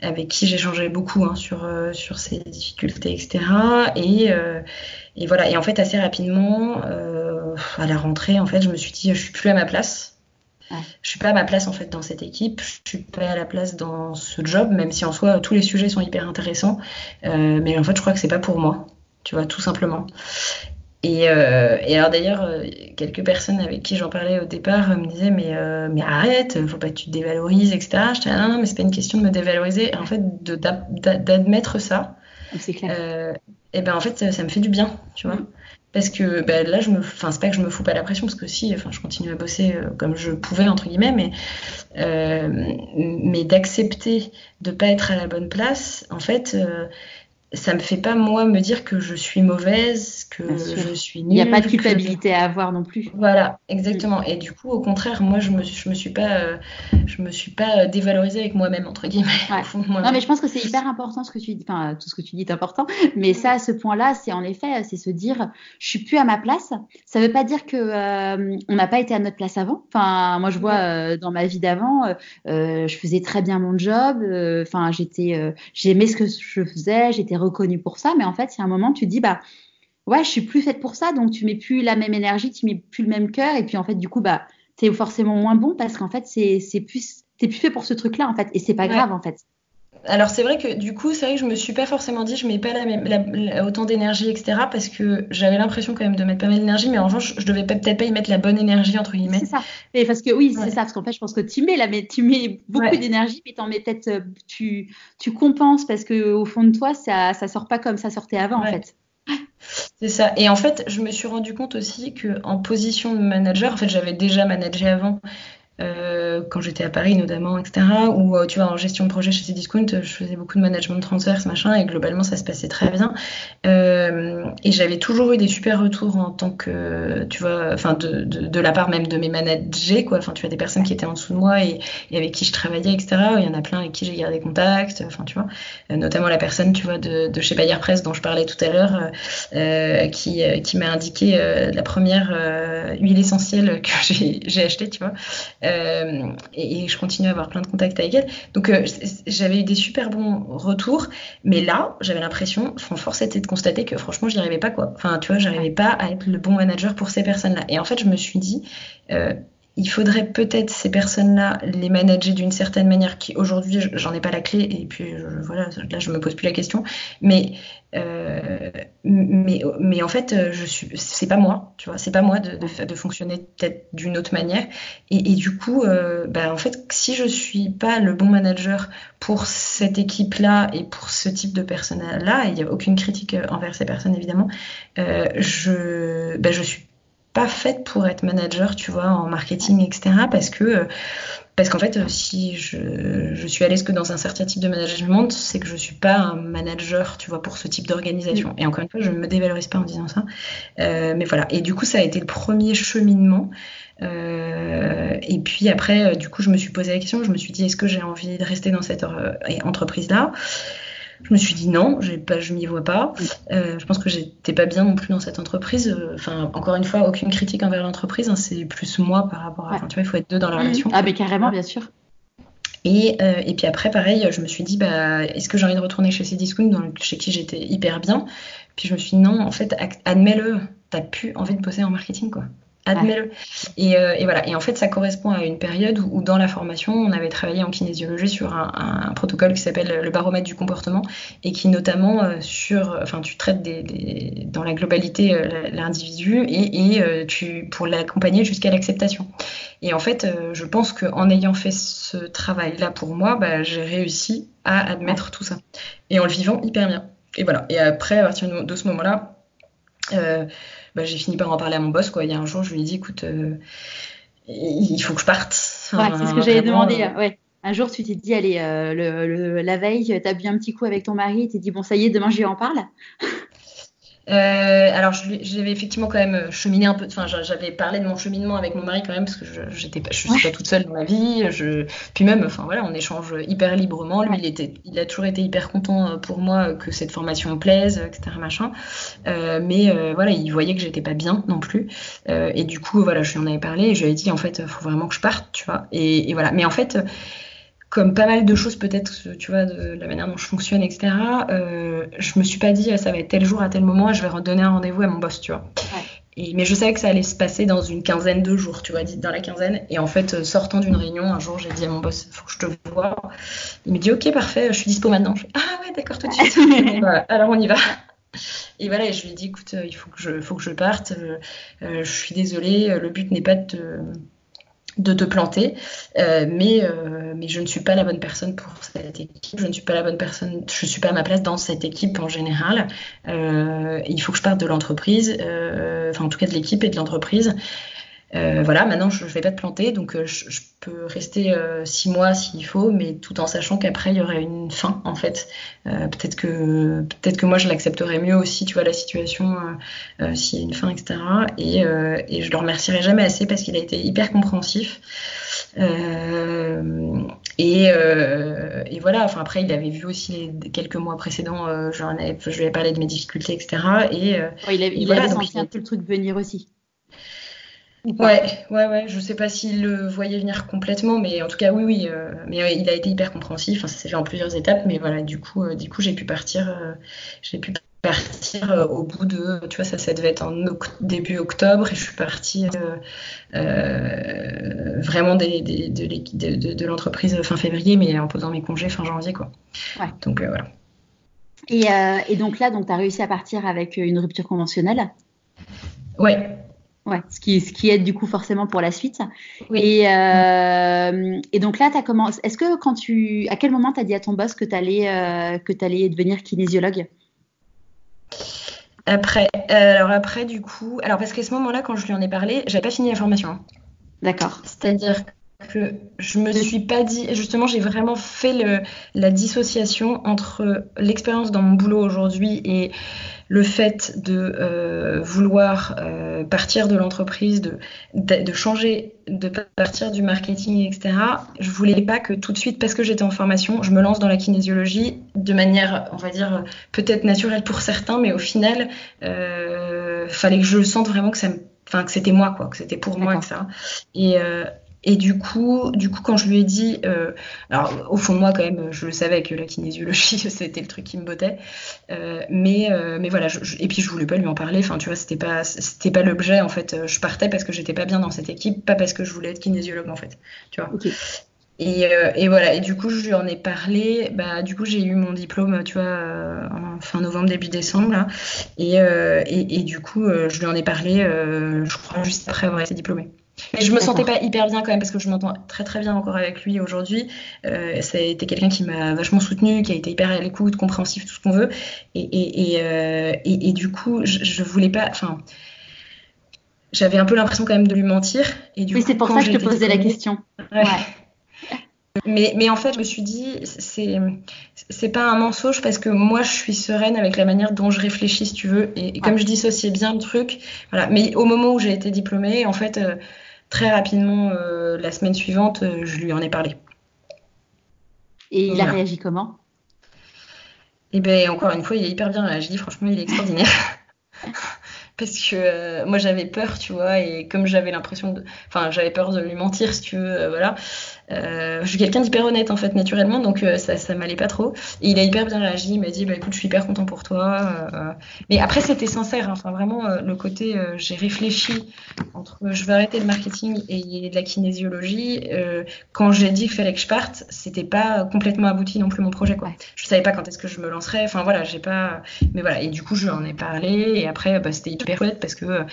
avec qui j'échangeais beaucoup hein, sur, sur ses difficultés, etc. Et, et voilà, et en fait, assez rapidement, euh, à la rentrée, en fait, je me suis dit, je suis plus à ma place. Ouais. Je suis pas à ma place en fait dans cette équipe, je suis pas à la place dans ce job, même si en soi tous les sujets sont hyper intéressants. Euh, mais en fait, je crois que c'est pas pour moi, tu vois, tout simplement. Et, euh, et alors d'ailleurs, euh, quelques personnes avec qui j'en parlais au départ me disaient mais mais arrête, faut pas que tu te dévalorises, etc. Je disais non, non mais c'est pas une question de me dévaloriser. En fait, d'admettre ça. C'est clair. Et ben en fait ça, ça, me fait du bien, tu vois. Mm. Parce que ben, là, je me, enfin c'est pas que je me fous pas la pression, parce que si, enfin je continue à bosser euh, comme je pouvais entre guillemets, mais euh, mais d'accepter de pas être à la bonne place, en fait, euh, ça me fait pas moi me dire que je suis mauvaise, que je suis nulle. Il n'y a pas de culpabilité à avoir non plus. Voilà, exactement. Et du coup, au contraire, moi, je me, je me suis pas, euh, je me suis pas dévalorisée avec moi-même entre guillemets. Ouais. non, mais je pense que c'est hyper important ce que tu dis. Enfin, tout ce que tu dis est important. Mais ça, à ce point-là, c'est en effet, c'est se dire, je suis plus à ma place. Ça veut pas dire que euh, on n'a pas été à notre place avant. Enfin, moi, je vois euh, dans ma vie d'avant, euh, je faisais très bien mon job. Euh, enfin, j'étais, j'aimais ce que je faisais. J'étais reconnue pour ça. Mais en fait, il y a un moment, tu te dis, bah ouais, je suis plus faite pour ça, donc tu mets plus la même énergie, tu mets plus le même cœur, et puis en fait, du coup, bah, t'es forcément moins bon parce qu'en fait, c'est, c'est plus, t'es plus fait pour ce truc-là, en fait, et c'est pas ouais. grave, en fait. Alors c'est vrai que du coup, c'est vrai que je me suis pas forcément dit je mets pas la même, la, la, autant d'énergie, etc. Parce que j'avais l'impression quand même de mettre pas mal d'énergie, mais en revanche, je devais peut-être pas y mettre la bonne énergie entre guillemets. C'est ça. Et parce que oui, ouais. c'est ça. Parce qu'en fait, je pense que tu mets la, mais tu mets beaucoup ouais. d'énergie, mais t'en mets peut-être, tu, tu compenses parce que au fond de toi, ça, ça sort pas comme ça sortait avant ouais. en fait. C'est ça. Et en fait, je me suis rendu compte aussi que en position de manager, en fait, j'avais déjà managé avant, euh, quand j'étais à Paris notamment, etc. Ou euh, tu vois en gestion de projet chez Cdiscount, je faisais beaucoup de management transverse, machin, et globalement ça se passait très bien. Euh, et j'avais toujours eu des super retours en tant que, tu vois, enfin de, de, la part même de mes managers, quoi. Enfin tu vois des personnes qui étaient en dessous de moi et, avec qui je travaillais, etc. Il y en a plein avec qui j'ai gardé contact. Enfin tu vois, euh, notamment la personne, tu vois, de, chez Bayer Press dont je parlais tout à l'heure, euh, qui qui m'a indiqué la première huile essentielle que j'ai achetée, tu vois. Euh, et, et, je continue à avoir plein de contacts avec elle. Donc euh, j'avais eu des super bons retours, mais là j'avais l'impression, force était de constater que franchement j'y arrivais pas quoi. Enfin tu vois, j'arrivais pas à être le bon manager pour ces personnes-là. Et en fait je me suis dit, euh, il faudrait peut-être ces personnes-là les manager d'une certaine manière qui aujourd'hui j'en ai pas la clé et puis je, voilà là je me pose plus la question. Mais euh, mais mais en fait je suis c'est pas moi tu vois c'est pas moi de, de, fonctionner peut-être d'une autre manière. Et, du coup euh, bah, en fait si je suis pas le bon manager pour cette équipe là et pour ce type de personnes là il y a aucune critique envers ces personnes évidemment euh, je bah, je suis pas faite pour être manager, tu vois, en marketing, etc. Parce que, parce qu'en fait, si je, je suis à l'aise que dans un certain type de management, c'est que je suis pas un manager, tu vois, pour ce type d'organisation. Et encore une fois, je ne me dévalorise pas en disant ça. Euh, mais voilà. Et du coup, ça a été le premier cheminement. Euh, et puis après, du coup, je me suis posé la question, je me suis dit, est-ce que j'ai envie de rester dans cette euh, entreprise-là? Je me suis dit non, pas, je m'y vois pas. Euh, je pense que j'étais pas bien non plus dans cette entreprise. Enfin, encore une fois, aucune critique envers l'entreprise. Hein, c'est plus moi par rapport à. Enfin, tu vois, il faut être deux dans la mmh. relation. Ah, mais carrément, bien sûr. Et, euh, et puis après, pareil, je me suis dit, bah, est-ce que j'ai envie de retourner chez Cdiscount, chez qui j'étais hyper bien? Puis je me suis dit, non, en fait, admets-le, t'as plus envie de bosser en marketing, quoi. Admets-le. Et, euh, et, voilà. Et en fait, ça correspond à une période où, dans la formation, on avait travaillé en kinésiologie sur un, un, protocole qui s'appelle le baromètre du comportement et qui notamment euh, sur, enfin, tu traites des, des, dans la globalité euh, l'individu et, et tu pour l'accompagner jusqu'à l'acceptation. Et en fait, je pense qu'en ayant fait ce travail-là pour moi, bah, j'ai réussi à admettre tout ça et en le vivant hyper bien. Et voilà. Et après, à partir de ce moment-là, euh, bah, j'ai fini par en parler à mon boss. Quoi. Il y a un jour, je lui ai dit, écoute, euh, il faut que je parte. Enfin, ouais, c'est ce que j'avais demandé. Euh, ouais. Un jour, tu t'es dit, allez, le, le, la veille, tu as bu un petit coup avec ton mari, tu t'es dit, bon, ça y est, demain, je lui en parle. Euh, alors, j'avais effectivement quand même cheminé un peu. Enfin, j'avais parlé de mon cheminement avec mon mari quand même, parce que je j'étais pas, je suis pas toute seule dans ma vie. Je, puis même, enfin voilà, on échange hyper librement. Lui, il était, il a toujours été hyper content euh, pour moi que cette formation me plaise, etc. Machin. Euh, mais euh, voilà, il voyait que j'étais pas bien non plus. Euh, et du coup, voilà, je lui en avais parlé. Et je lui ai dit en fait, faut vraiment que je parte, tu vois. Et, et voilà. Mais en fait comme pas mal de choses peut-être, tu vois, de la manière dont je fonctionne, etc. Euh, je me suis pas dit ça va être tel jour à tel moment, je vais redonner un rendez-vous à mon boss, tu vois. Ouais. Et, mais je savais que ça allait se passer dans une quinzaine de jours, tu vois, dans la quinzaine. Et en fait, euh, sortant d'une réunion, un jour, j'ai dit à mon boss, faut que je te vois. Il me dit, ok, parfait, je suis dispo maintenant. Je fais, ah ouais, d'accord, tout de suite. voilà, alors on y va. Et voilà, et je lui ai dit, écoute, euh, il faut que je, faut que je parte. Euh, je suis désolée, le but n'est pas de te de te planter, euh, mais, euh, mais je ne suis pas la bonne personne pour cette équipe, je ne suis pas la bonne personne, je ne suis pas à ma place dans cette équipe en général. Euh, il faut que je parte de l'entreprise, enfin en tout cas de l'équipe et de l'entreprise. Euh, voilà, maintenant je ne vais pas te planter, donc euh, je, je, peux rester euh, six mois s'il faut, mais tout en sachant qu'après il y aurait une fin en fait. Euh, peut-être que peut-être que moi je l'accepterais mieux aussi, tu vois la situation euh, s'il y a une fin, etc. Et, et je le remercierai jamais assez parce qu'il a été hyper compréhensif. Et, et, voilà, enfin après il avait vu aussi les quelques mois précédents, je, avais, je lui avais parlé de mes difficultés, etc. Et, oh, il, avait, il voilà, avait senti un peu le truc venir aussi. Ouais, ouais, ouais. Je sais pas s'il le voyait venir complètement, mais en tout cas, oui, oui. Euh, mais ouais, il a été hyper compréhensif. Enfin, ça s'est fait en plusieurs étapes, mais voilà. Du coup, euh, du coup, j'ai pu partir. Euh, j'ai pu partir euh, au bout de, tu vois, ça, ça devait être en oct début octobre, et je suis partie vraiment des, des, de, de, de, de l'entreprise fin février, mais en posant mes congés fin janvier, quoi. Ouais. Donc voilà. Et, et donc là, donc tu as réussi à partir avec une rupture conventionnelle? Ouais, Ouais, ce qui, ce qui aide du coup forcément pour la suite. Oui. Et, euh, et donc là, tu as commencé. Est-ce que quand tu. À quel moment tu as dit à ton boss que tu allais, euh, que allais devenir kinésiologue? Après. Euh, alors après, du coup. Alors parce qu'à ce moment-là, quand je lui en ai parlé, j'avais pas fini la formation. Hein. D'accord. C'est-à-dire que je me suis pas dit. Justement, j'ai vraiment fait le, la dissociation entre l'expérience dans mon boulot aujourd'hui et le fait de euh, vouloir euh, partir de l'entreprise, de, de, de, changer, de partir du marketing, etc. Je voulais pas que tout de suite, parce que j'étais en formation, je me lance dans la kinésiologie de manière, on va dire, peut-être naturelle pour certains, mais au final, euh, fallait que je sente vraiment que ça Enfin, que c'était moi, quoi, que c'était pour moi, etc. Et, euh, et du coup, du coup, quand je lui ai dit, euh, alors au fond de moi quand même, je le savais que la kinésiologie c'était le truc qui me bottait, euh, mais euh, mais voilà, je, je, et puis je voulais pas lui en parler. Enfin, tu vois, c'était pas c'était pas l'objet en fait. Je partais parce que j'étais pas bien dans cette équipe, pas parce que je voulais être kinésiologue en fait. Tu vois. Okay. Et, euh, et, voilà, et du coup, je lui en ai parlé. Bah, du coup, j'ai eu mon diplôme, tu vois, euh, en fin novembre, début décembre, là. Et, euh, et, et du coup, je lui en ai parlé, je crois, juste après avoir été diplômée. Mais je me sentais pas hyper bien quand même parce que je m'entends très très bien encore avec lui aujourd'hui. Euh, ça a été quelqu'un qui m'a vachement soutenu, qui a été hyper à l'écoute, compréhensif, tout ce qu'on veut. Et, et, et, euh, et, du coup, je, je voulais pas. Enfin, j'avais un peu l'impression quand même de lui mentir. Et du oui, c'est pour ça que je te posais la question. Ouais. ouais. Mais, mais en fait, je me suis dit, c'est c'est pas un mensonge parce que moi, je suis sereine avec la manière dont je réfléchis, si tu veux. Et, et comme je dissociais bien le truc, voilà. Mais au moment où j'ai été diplômée, en fait. Euh, très rapidement, euh, la semaine suivante, euh, je lui en ai parlé. Et il voilà. a réagi comment? Eh bien, encore une fois, il est hyper bien réagi. Franchement, il est extraordinaire. Parce que euh, moi, j'avais peur, tu vois, et comme j'avais l'impression de. Enfin, j'avais peur de lui mentir, si tu veux, euh, voilà. Je suis quelqu'un d'hyper honnête en fait naturellement, donc ça, ça m'allait pas trop. Et il a hyper bien réagi. Il m'a dit, bah écoute, je suis hyper content pour toi. mais après, c'était sincère. Hein. Enfin, vraiment, le côté, j'ai réfléchi entre, je veux arrêter le marketing et de la kinésiologie. quand j'ai dit qu'il fallait que je parte, c'était pas complètement abouti non plus mon projet. Quoi. Je savais pas quand est-ce que je me lancerais. Enfin voilà, j'ai pas. Mais voilà. Et du coup, je en ai parlé. Et après, bah, c'était hyper chouette parce que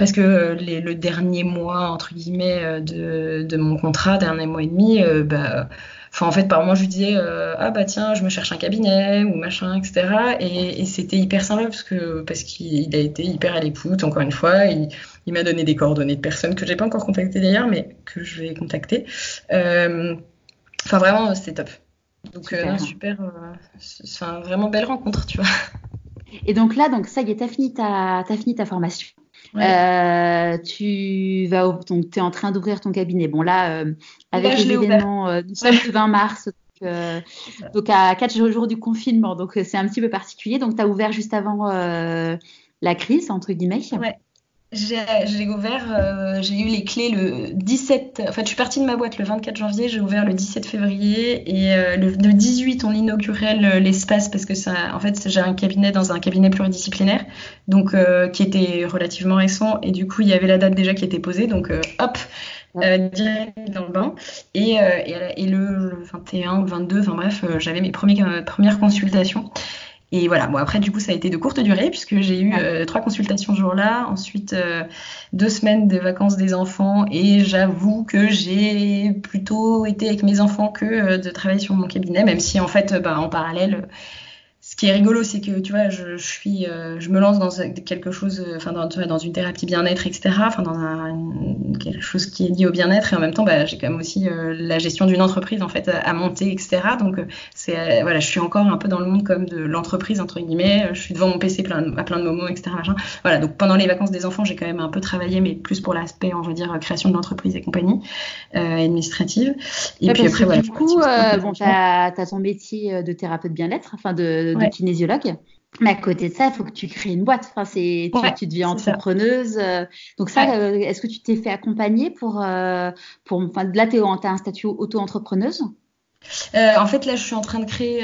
parce que les, le dernier mois entre guillemets euh, de, de, mon contrat, dernier mois et demi, euh, bah, enfin en fait par moment je lui disais euh, ah bah tiens je me cherche un cabinet ou machin etc et, et c'était hyper sympa parce que parce qu'il a été hyper à l'écoute encore une fois. Il, il m'a donné des coordonnées de personnes que j'ai pas encore contactées d'ailleurs mais que je vais contacter. Enfin vraiment c'est top. Donc super, super enfin vraiment belle rencontre tu vois. Et donc là, donc ça y est, t'as fini ta, as fini ta formation. Euh, tu vas donc es en train d'ouvrir ton cabinet. Bon là, euh, avec les événements, euh, nous sommes le 20 mars, donc, à 4 jours du confinement, donc c'est un petit peu particulier. Donc tu as ouvert juste avant la crise entre guillemets. Ouais. J'ai ouvert, euh, j'ai eu les clés le 17. En fait, je suis partie de ma boîte le 24 janvier, j'ai ouvert le 17 février et euh, le, 18 on inaugurait l'espace parce que ça, en fait, j'ai un cabinet dans un cabinet pluridisciplinaire, donc euh, qui était relativement récent et du coup il y avait la date déjà qui était posée, donc hop. direct dans le bain et, et, et, le 21 ou le 22 enfin bref j'avais mes premières consultations et voilà, bon après du coup ça a été de courte durée puisque j'ai eu euh, trois consultations ce jour-là, ensuite euh, deux semaines de vacances des enfants et j'avoue que j'ai plutôt été avec mes enfants que euh, de travailler sur mon cabinet, même si en fait bah, en parallèle qui est rigolo, c'est que tu vois, je, je suis, euh, je me lance dans quelque chose, euh, enfin dans, dans une thérapie bien-être, etc. Enfin dans un, quelque chose qui est lié au bien-être et en même temps, bah, j'ai quand même aussi euh, la gestion d'une entreprise en fait à, monter, etc. Donc c'est, voilà, je suis encore un peu dans le monde comme de l'entreprise entre guillemets. Je suis devant mon PC plein, à plein de moments, etc. Machin. Voilà, donc pendant les vacances des enfants, j'ai quand même un peu travaillé, mais plus pour l'aspect, on va dire, création de l'entreprise et compagnie administrative. Et puis après, voilà. Du coup, bon, t'as as ton métier de thérapeute bien-être, enfin de de kinésiologue. Mais à côté de ça, il faut que tu crées une boîte. Enfin, c'est, tu, deviens entrepreneuse. Euh. Donc ça, euh, est-ce que tu t'es fait accompagner pour, euh, pour, enfin, là, tu as un statut auto-entrepreneuse? En fait, là, je suis en train de créer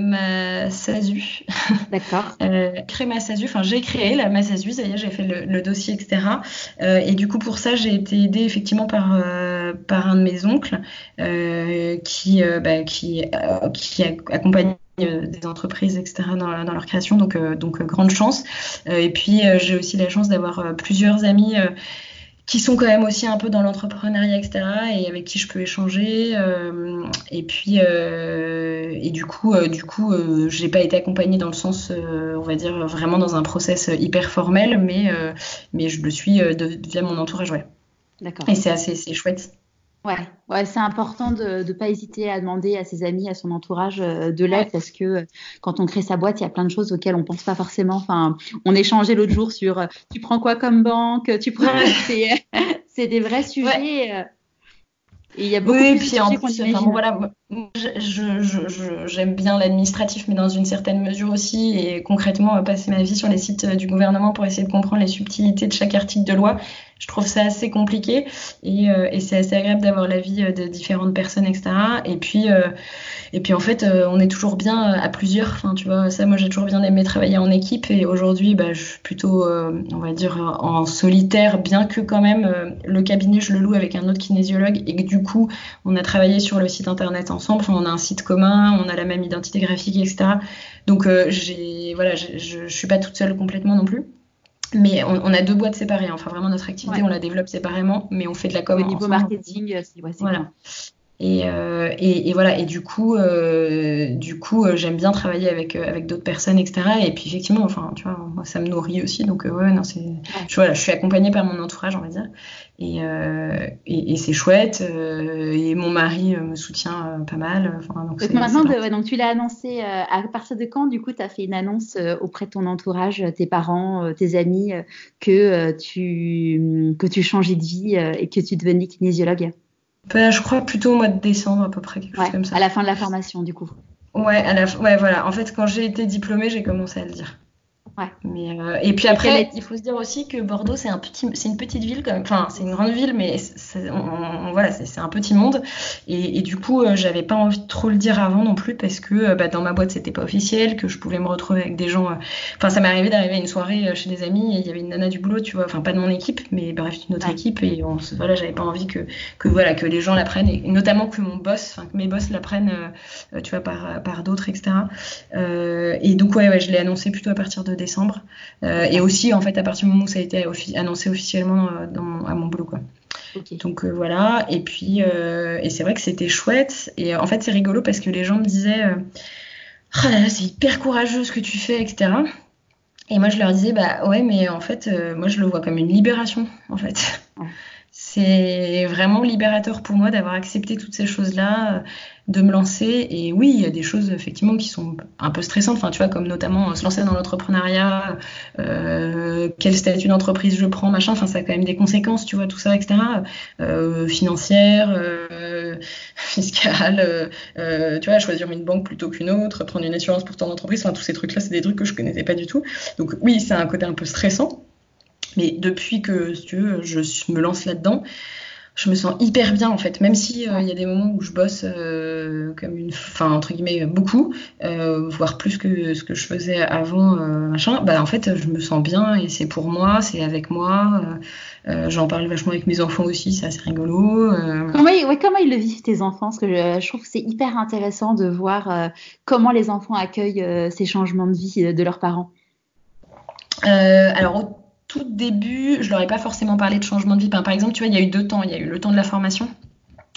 ma SASU. D'accord. créer ma SASU. Enfin, j'ai créé la ma SASU. Ça y est, j'ai fait le, dossier, etc. et du coup, pour ça, j'ai été aidée effectivement par par un de mes oncles qui bah, qui qui accompagne des entreprises, etc., dans, dans leur création. Donc, euh, donc euh, grande chance. et puis, j'ai aussi la chance d'avoir plusieurs amis qui sont quand même aussi un peu dans l'entrepreneuriat, etc., et avec qui je peux échanger. et puis, et du coup, du coup, j'ai pas été accompagnée dans le sens, on va dire, vraiment dans un process hyper formel, mais, mais je le suis via mon entourage, ouais. D'accord. Et c'est assez, c'est chouette. Ouais, ouais c'est important de ne pas hésiter à demander à ses amis, à son entourage euh, de l'aide parce que euh, quand on crée sa boîte, il y a plein de choses auxquelles on pense pas forcément. Enfin, on échangeait l'autre jour sur euh, tu prends quoi comme banque, tu prends. c'est des vrais sujets. Et il y a beaucoup oui, de puis en plus, enfin, voilà, j'aime bien l'administratif, mais dans une certaine mesure aussi. Et concrètement, passer ma vie sur les sites du gouvernement pour essayer de comprendre les subtilités de chaque article de loi, je trouve ça assez compliqué et, euh, et c'est assez agréable d'avoir l'avis euh, de différentes personnes, etc. Et puis, euh, et puis en fait, on est toujours bien à plusieurs. Enfin, tu vois, ça, moi, j'ai toujours bien aimé travailler en équipe et aujourd'hui, bah, je suis plutôt, on va dire, en solitaire, bien que quand même le cabinet, je le loue avec un autre kinésiologue et que du coup, on a travaillé sur le site internet ensemble. Enfin, on a un site commun, on a la même identité graphique, etc. Donc, j'ai, voilà, je, je suis pas toute seule complètement non plus. Mais on, a deux boîtes séparées. Enfin, vraiment, notre activité, on la développe séparément, mais on fait de la com. Au niveau marketing, ouais, voilà. Et, euh, et, et, voilà. Et du coup, euh, du coup, euh, j'aime bien travailler avec euh, avec d'autres personnes, etc. Et puis effectivement, enfin, tu vois, moi, ça me nourrit aussi. Donc ouais, non, c'est, je, voilà, je suis accompagnée par mon entourage, on va dire. Et, et, et c'est chouette. et mon mari me soutient pas mal. Enfin, donc, donc maintenant, de, donc tu l'as annoncé. à partir de quand, du coup, tu as fait une annonce auprès de ton entourage, tes parents, tes amis, que tu que tu changeais de vie et que tu devenais kinésiologue? Bah, je crois plutôt au mois de décembre à peu près, quelque chose comme ça. À la fin de la formation, du coup. Ouais, à la, ouais, voilà. En fait, quand j'ai été diplômée, j'ai commencé à le dire. Mais, euh, et puis après, il faut se dire aussi que Bordeaux, c'est un petit, c'est une petite ville, quand même. enfin, c'est une grande ville, mais c'est, voilà, c'est, un petit monde. Et, et du coup, euh, j'avais pas envie de trop le dire avant non plus, parce que euh, bah, dans ma boîte, c'était pas officiel, que je pouvais me retrouver avec des gens. Enfin, ça m'est arrivé d'arriver à une soirée chez des amis, et il y avait une nana du boulot, tu vois, enfin, pas de mon équipe, mais bref, d'une autre équipe, et on, voilà, j'avais pas envie que, que, voilà, que les gens l'apprennent, et notamment que mon boss, enfin, que mes boss l'apprennent, tu vois, par, par d'autres, etc. et donc, ouais, ouais, je l'ai annoncé plutôt à partir de décembre. Euh, et aussi, en fait, à partir du moment où ça a été annoncé officiellement euh, dans, à mon boulot, quoi. Donc euh, voilà, et puis et c'est vrai que c'était chouette. Et en fait, c'est rigolo parce que les gens me disaient oh là là, c'est hyper courageux ce que tu fais, etc. Et moi, je leur disais, bah ouais, mais en fait, moi, je le vois comme une libération, en fait. C'est vraiment libérateur pour moi d'avoir accepté toutes ces choses-là, de me lancer. Et oui, il y a des choses effectivement qui sont un peu stressantes, enfin, tu vois, comme notamment euh, se lancer dans l'entrepreneuriat, euh, quel statut d'entreprise je prends, machin. Enfin, ça a quand même des conséquences, tu vois, tout ça, etc. Euh, financières, euh, fiscales, euh, tu vois, choisir une banque plutôt qu'une autre, prendre une assurance pour ton entreprise. Enfin, tous ces trucs-là, c'est des trucs que je connaissais pas du tout. Donc oui, c'est un côté un peu stressant. Mais depuis que, si tu veux, je me lance là-dedans, je me sens hyper bien en fait, même si euh, il y a des moments où je bosse euh, comme une, enfin entre guillemets beaucoup, euh, voire plus que ce que je faisais avant, machin. Bah en fait, je me sens bien et c'est pour moi, c'est avec moi. J'en parle vachement avec mes enfants aussi, c'est assez rigolo. Comment, ouais, comment ils le vivent tes enfants? Parce que je, trouve que c'est hyper intéressant de voir comment les enfants accueillent ces changements de vie de leurs parents. alors tout début, je leur ai pas forcément parlé de changement de vie. Par exemple, tu vois, il y a eu deux temps. Il y a eu le temps de la formation,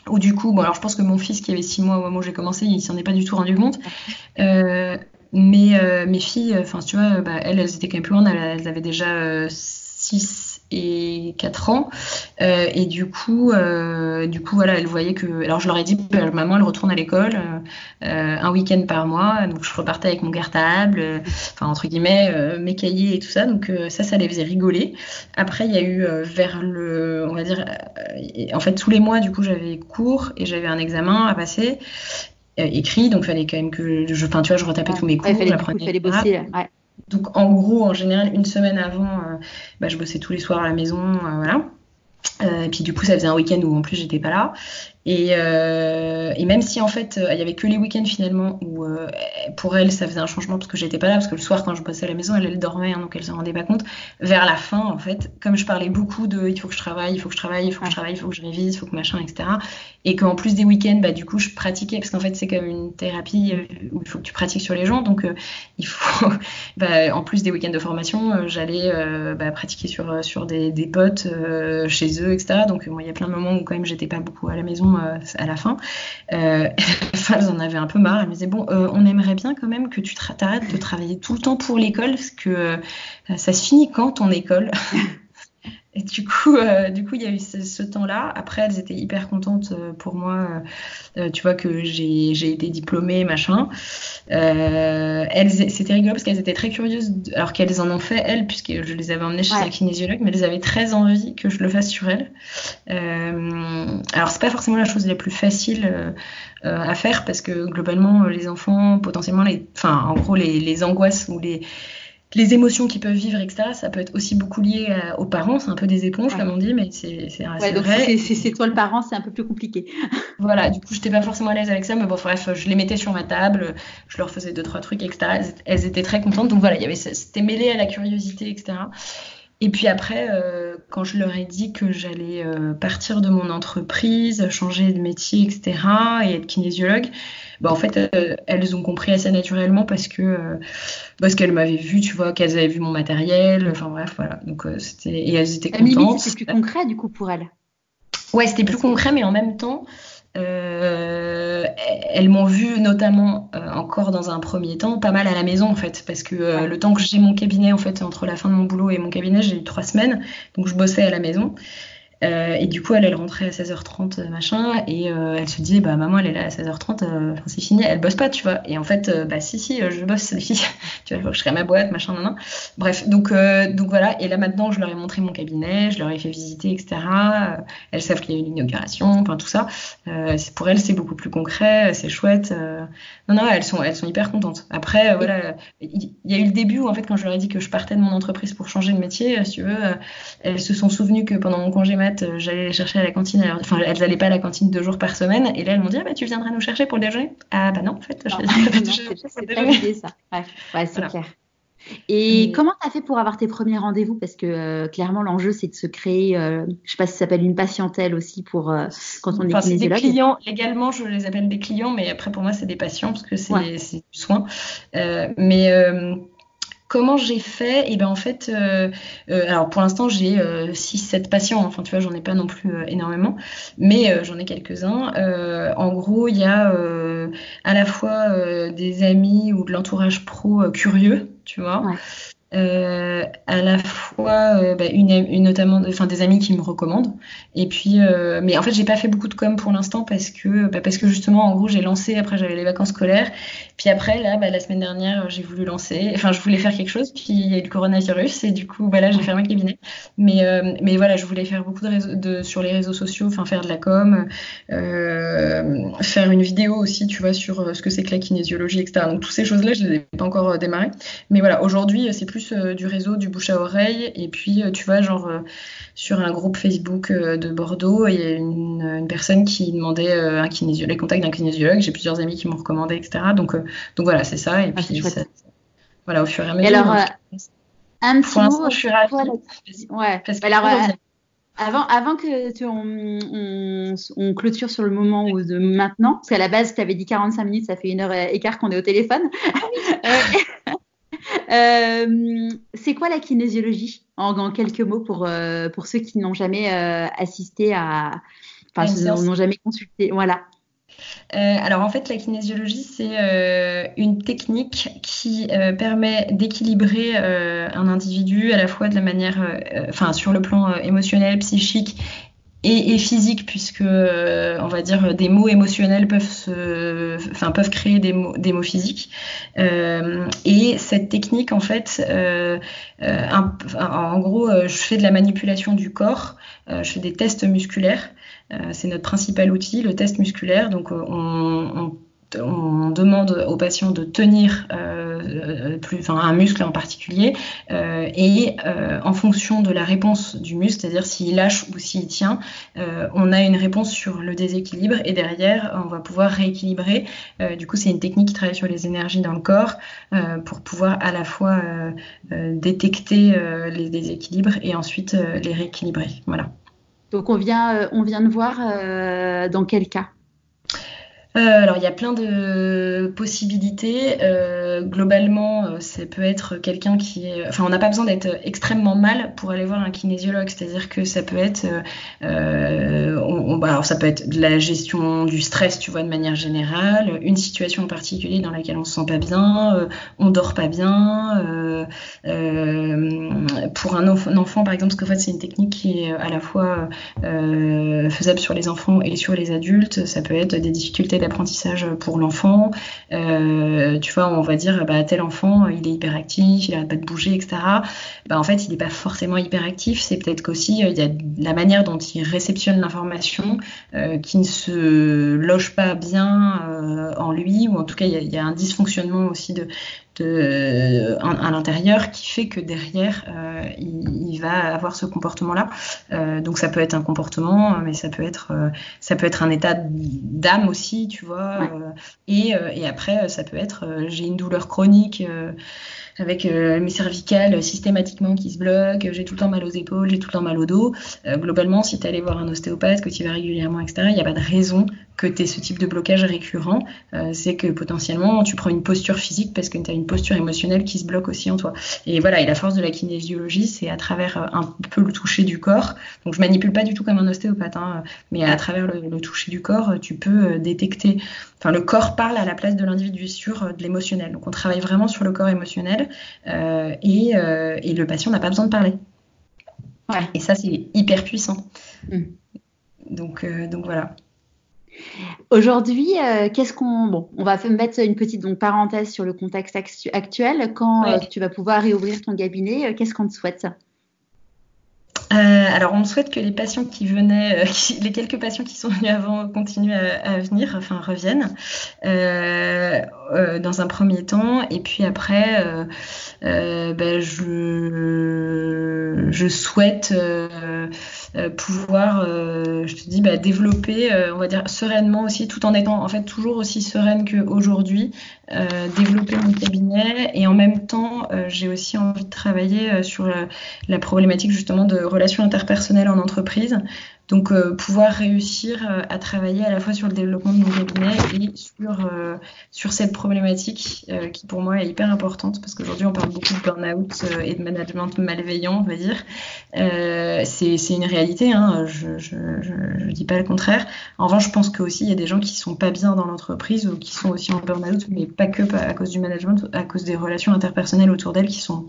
où du coup, bon, alors je pense que mon fils qui avait six mois au moment où j'ai commencé, il s'en est pas du tout rendu compte. Euh, mais euh, mes filles, enfin, tu vois, bah, elles, elles étaient quand même plus grandes, elles, avaient déjà 6 euh, et 4 ans. Euh, et du coup, euh, du coup, voilà, elle voyait que. Alors, je leur ai dit, bah, maman, elle retourne à l'école euh, un week-end par mois. Donc, je repartais avec mon cartable, enfin, entre guillemets, mes cahiers et tout ça. Donc, ça, ça les faisait rigoler. Après, il y a eu vers le. On va dire. en fait, tous les mois, du coup, j'avais cours et j'avais un examen à passer. écrit, donc il fallait quand même que je, enfin tu vois, je retapais tous mes cours, ouais, fallait, fallait bosser, ouais. Donc en gros, en général, une semaine avant, euh, bah, je bossais tous les soirs à la maison, euh, voilà. Euh, et puis du coup, ça faisait un week-end où en plus j'étais pas là. Et, euh, et, même si en fait il y avait que les week-ends finalement où euh, pour elle ça faisait un changement parce que j'étais pas là parce que le soir quand je bossais à la maison elle, elle dormait hein, donc elle se rendait pas compte. Vers la fin en fait comme je parlais beaucoup de il faut que je travaille, il faut que je travaille, il faut que je travaille, il faut que je révise, il faut que machin etc. Et qu'en plus des week-ends bah du coup je pratiquais parce qu'en fait c'est comme une thérapie euh, où il faut que tu pratiques sur les gens donc euh, il faut bah, en plus des week-ends de formation euh, j'allais bah, pratiquer sur sur des, des potes chez eux etc. Donc il y a plein de moments où quand même j'étais pas beaucoup à la maison euh, à la fin. Euh, elles en avaient un peu marre. Elles me disaient bon, euh, on aimerait bien quand même que tu t'arrêtes de travailler tout le temps pour l'école, parce que ça se finit quand ton école? Et du coup, euh, du coup, il y a eu ce, temps-là. Après, elles étaient hyper contentes euh, pour moi. Euh, tu vois que j'ai été diplômée, machin. elles, c'était rigolo parce qu'elles étaient très curieuses, alors qu'elles en ont fait elles, puisque je les avais emmenées chez un kinésiologue, mais elles avaient très envie que je le fasse sur elles. alors, c'est pas forcément la chose la plus facile à faire parce que globalement, les enfants, potentiellement, les, enfin, en gros, les, les angoisses ou les les émotions qu'ils peuvent vivre, etc., ça peut être aussi beaucoup lié euh, aux parents. C'est un peu des éponges, comme on dit, mais c'est ouais, vrai. Si c'est toi le parent, c'est un peu plus compliqué. voilà, du coup, j'étais pas forcément à l'aise avec ça, mais bon, bref, je les mettais sur ma table, je leur faisais deux, trois trucs, etc. Elles, étaient très contentes. Donc voilà, c'était mêlé à la curiosité, etc. Et puis après, euh, quand je leur ai dit que j'allais euh, partir de mon entreprise, changer de métier, etc., et être kinésiologue, bah, en fait, euh, elles ont compris assez naturellement parce que euh, parce qu'elles m'avaient vu, tu vois, qu'elles avaient vu mon matériel. Enfin bref, voilà. Donc euh, c'était et elles étaient contentes. C'était plus concret du coup pour elles. Ouais, c'était plus concret, mais en même temps. elles m'ont vu notamment encore dans un premier temps pas mal à la maison en fait parce que le temps que j'ai mon cabinet en fait entre la fin de mon boulot et mon cabinet j'ai eu trois semaines donc je bossais à la maison Euh, et du coup, elle, elle rentrait à 16h30, euh, machin, et euh, elle se disait, bah maman, elle est là à 16h30, euh, c'est fini, elle bosse pas, tu vois. Et en fait, bah si, si, je bosse, tu vois, je serai ma boîte, machin, nan, nan. Bref, donc, donc voilà. Et là maintenant, je leur ai montré mon cabinet, je leur ai fait visiter, etc. elles savent qu'il y a une inauguration, enfin tout ça. pour elles, c'est beaucoup plus concret, c'est chouette. non, non, elles sont, elles sont hyper contentes. Après, voilà, il y, a eu le début où en fait, quand je leur ai dit que je partais de mon entreprise pour changer de métier, si tu veux, elles se sont souvenues que pendant mon congé euh, j'allais les chercher à la cantine. enfin, elles n'allaient pas à la cantine deux jours par semaine. Et là, elles m'ont dit, ah, bah, tu viendras nous chercher pour le déjeuner Ah, bah non, en fait, je C'est pas l'idée, ça. Ouais, c'est clair. Et, comment tu as fait pour avoir tes premiers rendez-vous? Parce que euh, clairement, l'enjeu, c'est de se créer, euh, je sais pas si ça s'appelle une patientèle aussi pour quand on enfin, est Des clients, légalement, je les appelle des clients, mais après, pour moi, c'est des patients parce que c'est du soin. mais Comment j'ai fait eh ben en fait, euh, euh, alors pour l'instant j'ai 6-7 euh, patients, enfin tu vois j'en ai pas non plus énormément, mais j'en ai quelques-uns. en gros il y a à la fois des amis ou de l'entourage pro curieux, tu vois, euh, à la fois euh, bah, une, notamment enfin des amis qui me recommandent. Et puis euh, mais en fait j'ai pas fait beaucoup de com pour l'instant parce que bah, parce que justement en gros j'ai lancé après j'avais les vacances scolaires. Puis après là bah, la semaine dernière j'ai voulu lancer enfin je voulais faire quelque chose puis il y a eu le coronavirus et du coup bah, là j'ai fermé le cabinet. Mais mais voilà je voulais faire beaucoup de, sur les réseaux sociaux enfin faire de la com faire une vidéo aussi tu vois sur ce que c'est que la kinésiologie etc donc toutes ces choses là je les ai pas encore démarré mais voilà aujourd'hui c'est plus euh, du réseau du bouche à oreille. Et puis, euh, tu vois, genre, euh, sur un groupe Facebook de Bordeaux, il y a une, personne qui demandait un kinésiologue, les contacts d'un kinésiologue. J'ai plusieurs amis qui m'ont recommandé, etc. Donc, donc voilà, c'est ça. Et ah, puis, voilà, au fur et à mesure. alors, un petit mot. je suis ravie. Ouais. Parce que alors, avant, avant que tu, on, on, clôture sur le moment ou de maintenant, parce qu'à la base, tu avais dit 45 minutes, ça fait une heure et quart qu'on est au téléphone. Ah euh, c'est quoi la kinésiologie en, quelques mots pour, euh, pour ceux qui n'ont jamais euh, assisté à. Enfin, n'ont jamais consulté? Voilà. alors en fait, la kinésiologie, c'est une technique qui permet d'équilibrer un individu à la fois de la manière, enfin sur le plan émotionnel, psychique et, physique puisque euh, on va dire des mots émotionnels peuvent se, enfin peuvent créer des mots, des mots physiques. Euh, et cette technique en fait euh, en gros je fais de la manipulation du corps je fais des tests musculaires. C'est notre principal outil le test musculaire. Donc on, on on demande aux patients de tenir euh, plus, enfin, un muscle en particulier euh, et euh, en fonction de la réponse du muscle, c'est-à-dire s'il lâche ou s'il tient, on a une réponse sur le déséquilibre et derrière on va pouvoir rééquilibrer. du coup, c'est une technique qui travaille sur les énergies dans le corps pour pouvoir à la fois détecter les déséquilibres et ensuite les rééquilibrer. Voilà. Donc on vient, on vient de voir dans quel cas? euh, alors, il y a plein de possibilités. Euh, globalement, euh, ça peut être quelqu'un qui est. Enfin, on n'a pas besoin d'être extrêmement mal pour aller voir un kinésiologue. C'est-à-dire que ça peut être. On, bah, alors, ça peut être de la gestion du stress, tu vois, de manière générale, une situation en particulier dans laquelle on se sent pas bien, on dort pas bien. pour un, enfant, par exemple, parce qu'en fait, c'est une technique qui est à la fois faisable sur les enfants et sur les adultes. Ça peut être des difficultés apprentissage pour l'enfant. Euh, tu vois, on va dire, bah, tel enfant, il est hyperactif, il n'arrête pas de bouger, etc. Bah, en fait, il n'est pas forcément hyperactif. C'est peut-être qu'aussi, euh, il y a la manière dont il réceptionne l'information euh, qui ne se loge pas bien en lui, ou en tout cas, il il y a un dysfonctionnement aussi de, de, à, l'intérieur qui fait que derrière euh, il, il, va avoir ce comportement-là. Euh, donc ça peut être un comportement, mais ça peut être euh, ça peut être un état d'âme aussi, tu vois. et, et après ça peut être j'ai une douleur chronique avec euh, mes cervicales systématiquement qui se bloquent, j'ai tout le temps mal aux épaules, j'ai tout le temps mal au dos. Euh, globalement, si tu allé voir un ostéopathe, que tu vas régulièrement, etc., il n'y a pas de raison que tu aies ce type de blocage récurrent. Euh, c'est que potentiellement, tu prends une posture physique parce que tu as une posture émotionnelle qui se bloque aussi en toi. Et voilà, et la force de la kinésiologie, c'est à travers un peu le toucher du corps. Donc je manipule pas du tout comme un ostéopathe, hein, mais à travers le, le toucher du corps, tu peux détecter Enfin, le corps parle à la place de l'individu sur de l'émotionnel. Donc on travaille vraiment sur le corps émotionnel euh, et, euh, et, le patient n'a pas besoin de parler. Et ça, c'est hyper puissant. Mm. Donc, donc voilà. Aujourd'hui, qu'est-ce qu'on. Bon, on va mettre une petite donc, parenthèse sur le contexte actuel. Quand tu vas pouvoir réouvrir ton cabinet, qu'est-ce qu'on te souhaite? Euh, alors, on souhaite que les patients qui venaient, euh, les quelques patients qui sont venus avant continuent à, venir, enfin reviennent euh, dans un premier temps. Et puis après, ben, je, je, souhaite pouvoir, je te dis, bah, développer, on va dire, sereinement aussi, tout en étant en fait toujours aussi sereine qu'aujourd'hui, euh, développer mon cabinet. Et en même temps euh, j'ai aussi envie de travailler euh, sur la, problématique justement de relations interpersonnelles en entreprise donc pouvoir réussir à travailler à la fois sur le développement de mon cabinet et sur, sur cette problématique qui pour moi est hyper importante parce qu'aujourd'hui on parle beaucoup de burn-out et de management malveillant on va dire c'est une réalité hein, je, je, je, dis pas le contraire en revanche je pense qu'aussi il y a des gens qui sont pas bien dans l'entreprise ou qui sont aussi en burn-out mais pas que à cause du management, à cause des relations interpersonnelles autour d'elle qui sont.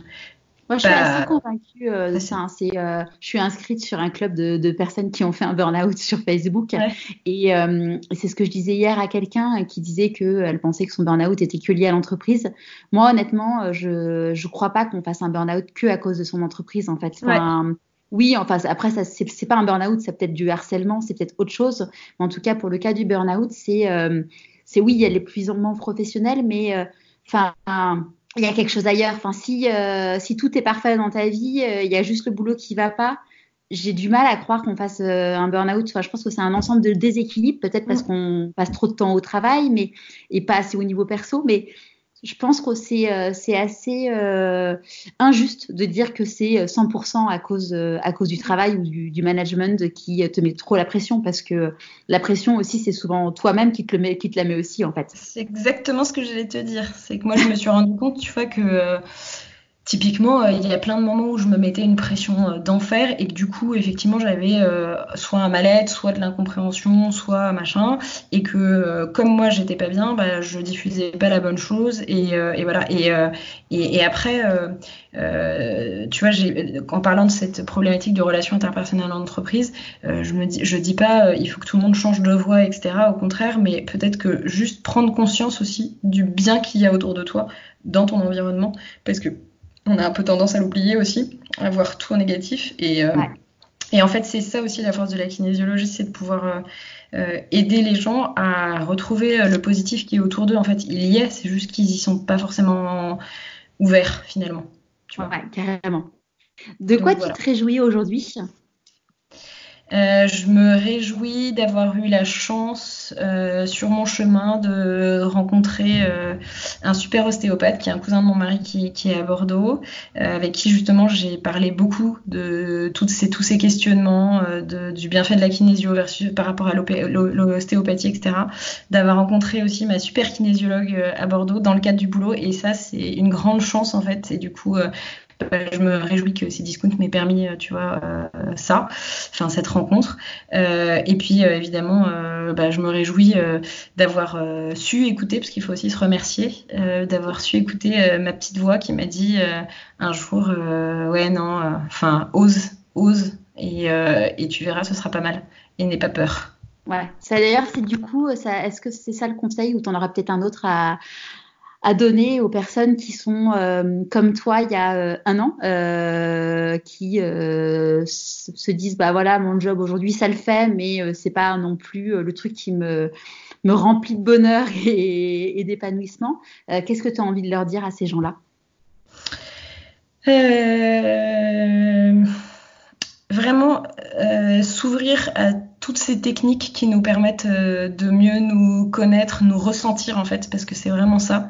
Moi, je suis assez convaincue euh, de ça. Hein. Euh, je suis inscrite sur un club de, personnes qui ont fait un burn-out sur Facebook. Euh, et, c'est ce que je disais hier à quelqu'un qui disait qu'elle pensait que son burn-out était que lié à l'entreprise. Moi, honnêtement, je ne crois pas qu'on fasse un burn-out que à cause de son entreprise, en fait. oui, enfin, après, ça, c'est, pas un burn-out, c'est peut-être du harcèlement, c'est peut-être autre chose. Mais en tout cas, pour le cas du burn-out, c'est c'est oui, il y a l'épuisement professionnel, mais euh, enfin. Il y a quelque chose ailleurs. Enfin, si, euh, si tout est parfait dans ta vie, euh, il y a juste le boulot qui va pas. J'ai du mal à croire qu'on fasse un burn-out. Enfin, je pense que c'est un ensemble de déséquilibres, peut-être parce mm. qu'on passe trop de temps au travail, mais et pas assez au niveau perso. Mais je pense que c'est euh, assez euh, injuste de dire que c'est 100% à cause, euh, à cause du travail ou du, management qui te met trop la pression parce que la pression aussi, c'est souvent toi-même qui, te qui te la met aussi en fait. C'est exactement ce que j'allais te dire. C'est que moi, je me suis rendu compte, tu vois, que Typiquement, euh, il y a plein de moments où je me mettais une pression euh, d'enfer et que du coup, effectivement, j'avais euh, soit un mal-être, soit de l'incompréhension, soit machin, et que comme moi, j'étais pas bien, bah, je diffusais pas la bonne chose et, et voilà. Et, et, et après, tu vois, en parlant de cette problématique de relations interpersonnelles en entreprise, je me dis, je dis pas, il faut que tout le monde change de voix, etc. Au contraire, mais peut-être que juste prendre conscience aussi du bien qu'il y a autour de toi dans ton environnement, parce que on a un peu tendance à l'oublier aussi, à voir tout en négatif. Et, euh, et en fait, c'est ça aussi la force de la kinésiologie, c'est de pouvoir euh, euh, aider les gens à retrouver le positif qui est autour d'eux. En fait, il y est, c'est juste qu'ils y sont pas forcément ouverts finalement. Tu vois. carrément. De quoi tu te réjouis aujourd'hui? Euh, je me réjouis d'avoir eu la chance euh, sur mon chemin de rencontrer euh, un super ostéopathe qui est un cousin de mon mari qui, qui est à Bordeaux, avec qui justement j'ai parlé beaucoup de toutes ces, tous ces questionnements, de, du bienfait de la kinésio versus, par rapport à l'ostéopathie, etc. D'avoir rencontré aussi ma super kinésiologue à Bordeaux dans le cadre du boulot et ça c'est une grande chance en fait et du coup euh, je me réjouis que ces discounts m'aient permis, euh, tu vois, euh, ça, enfin cette rencontre. et puis évidemment, bah, je me réjouis d'avoir su écouter, parce qu'il faut aussi se remercier, d'avoir su écouter ma petite voix qui m'a dit un jour, ouais non, enfin ose, ose, et, et tu verras, ce sera pas mal. Et n'aie pas peur. Ouais. D'ailleurs, c'est du coup, est-ce que c'est ça le conseil ou tu en auras peut-être un autre à, à donner aux personnes qui sont euh, comme toi il y a euh, un an, euh, qui se disent bah voilà mon job aujourd'hui ça le fait, mais c'est pas non plus le truc qui me me remplit de bonheur et, d'épanouissement. Qu'est-ce que tu as envie de leur dire à ces gens-là? Vraiment s'ouvrir à toutes ces techniques qui nous permettent de mieux nous connaître, nous ressentir en fait, parce que c'est vraiment ça.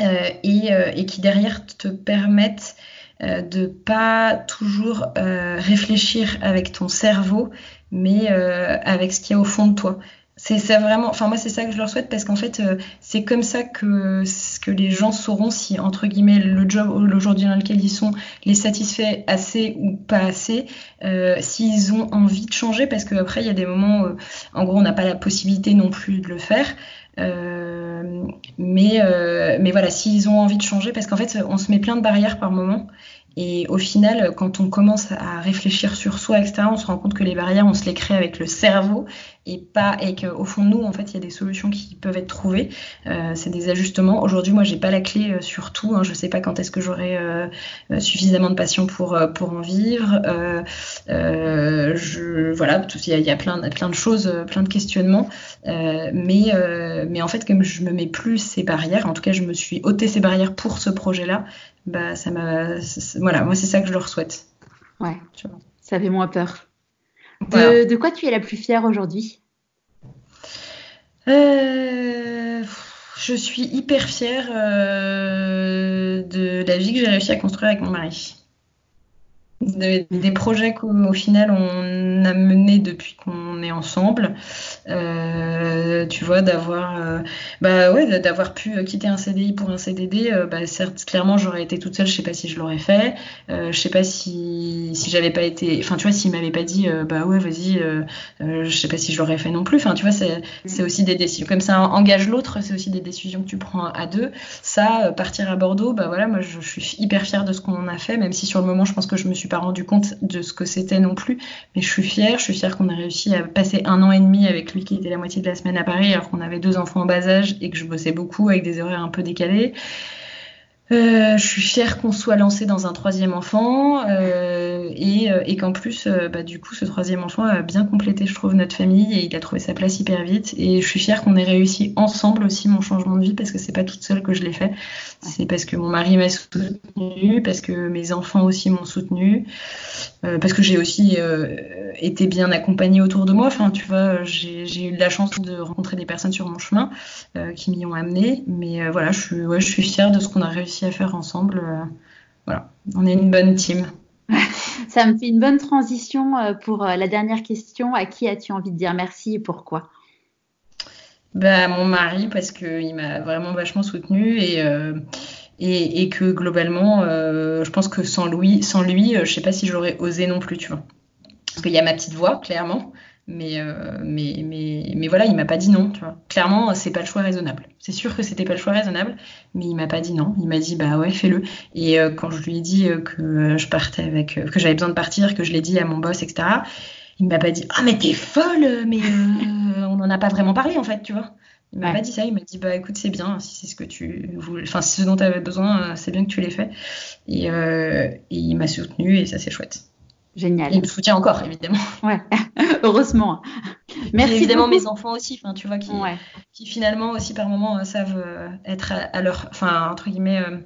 Euh, euh, et, qui derrière te permettent euh, de pas toujours réfléchir avec ton cerveau, mais avec ce qu'il y a au fond de toi. C'est ça vraiment, enfin moi c'est ça que je leur souhaite parce qu'en fait c'est comme ça que, que les gens sauront si entre guillemets le job aujourd'hui dans lequel ils sont les satisfait assez ou pas assez, s'ils ont envie de changer parce qu'après il y a des moments où en gros on n'a pas la possibilité non plus de le faire. Euh, mais, euh, mais voilà, s'ils ont envie de changer, parce qu'en fait, on se met plein de barrières par moment. Et au final, quand on commence à réfléchir sur soi, etc., on se rend compte que les barrières, on se les crée avec le cerveau et pas et qu'au fond de nous, en fait, il y a des solutions qui peuvent être trouvées. Euh, c'est des ajustements. Aujourd'hui, moi, j'ai pas la clé euh, sur tout. Hein. Je sais pas quand est-ce que j'aurai euh, suffisamment de passion pour pour en vivre. voilà, il y a, y a, plein plein de choses, plein de questionnements. mais mais en fait, comme je me mets plus ces barrières, en tout cas, je me suis ôté ces barrières pour ce projet-là bah ça m'a voilà moi c'est ça que je leur souhaite. Ouais. Ça fait moins peur. De, quoi tu es la plus fière aujourd'hui? Euh, je suis hyper fière euh, de la vie que j'ai réussi à construire avec mon mari des projets qu'au final on a menés depuis qu'on est ensemble. Euh, tu vois, d'avoir euh, bah ouais, d'avoir pu quitter un CDI pour un CDD, euh, bah certes, clairement, j'aurais été toute seule, je sais pas si je l'aurais fait. Euh, je sais pas si, si j'avais pas été. Enfin, tu vois, s'il m'avait pas dit, bah ouais, vas-y, je sais pas si je l'aurais fait non plus. Enfin, tu vois, c'est c'est aussi des décisions. Comme ça engage l'autre, c'est aussi des décisions que tu prends à deux. Ça, partir à Bordeaux, bah voilà, moi je, je suis hyper fière de ce qu'on a fait, même si sur le moment, je pense que je me suis pas rendu compte de ce que c'était non plus. Mais je suis fière, je suis fière qu'on ait réussi à passer un an et demi avec lui qui était la moitié de la semaine à Paris, alors qu'on avait deux enfants en bas âge et que je bossais beaucoup avec des horaires un peu décalés. Euh, je suis fière qu'on soit lancé dans un troisième enfant euh, et, euh, et qu'en plus, euh, bah, du coup, ce troisième enfant a bien complété, je trouve, notre famille et il a trouvé sa place hyper vite. Et je suis fière qu'on ait réussi ensemble aussi mon changement de vie parce que c'est pas toute seule que je l'ai fait. C'est parce que mon mari m'a soutenu, parce que mes enfants aussi m'ont soutenu, euh, parce que j'ai aussi été bien accompagnée autour de moi. Enfin, tu vois, j'ai eu la chance de rencontrer des personnes sur mon chemin qui m'y ont amené. Mais voilà, je suis, ouais, je suis fière de ce qu'on a réussi à faire ensemble. Euh, voilà, on est une bonne team. Ça me fait une bonne transition euh, pour euh, la dernière question. À qui as-tu envie de dire merci et pourquoi? Bah, Mon mari, parce qu'il m'a vraiment vachement soutenu et, et, et, que globalement, je pense que sans lui, sans lui je sais pas si j'aurais osé non plus, tu vois. Parce qu'il y a ma petite voix, clairement. Mais, euh, mais, mais, mais voilà, il m'a pas dit non, tu vois. Clairement, c'est pas le choix raisonnable. C'est sûr que c'était pas le choix raisonnable, mais il m'a pas dit non. Il m'a dit bah ouais, fais-le. Et euh, quand je lui ai dit euh, que je partais avec, que j'avais besoin de partir, que je l'ai dit à mon boss, etc. Il m'a pas dit ah mais t'es folle, mais on en a pas vraiment parlé en fait, tu vois. Il m'a pas dit ça. Il m'a dit bah écoute c'est bien si c'est ce que tu voulais, enfin si c'est ce dont tu avais besoin, c'est bien que tu l'aies fait. Et, et il m'a soutenu et ça c'est chouette. Génial. il me soutient encore, évidemment. Ouais, heureusement. Merci. Et évidemment, mes enfants aussi, enfin, tu vois, qui, qui finalement aussi par moments euh, savent euh, être à, leur, enfin, entre guillemets, euh,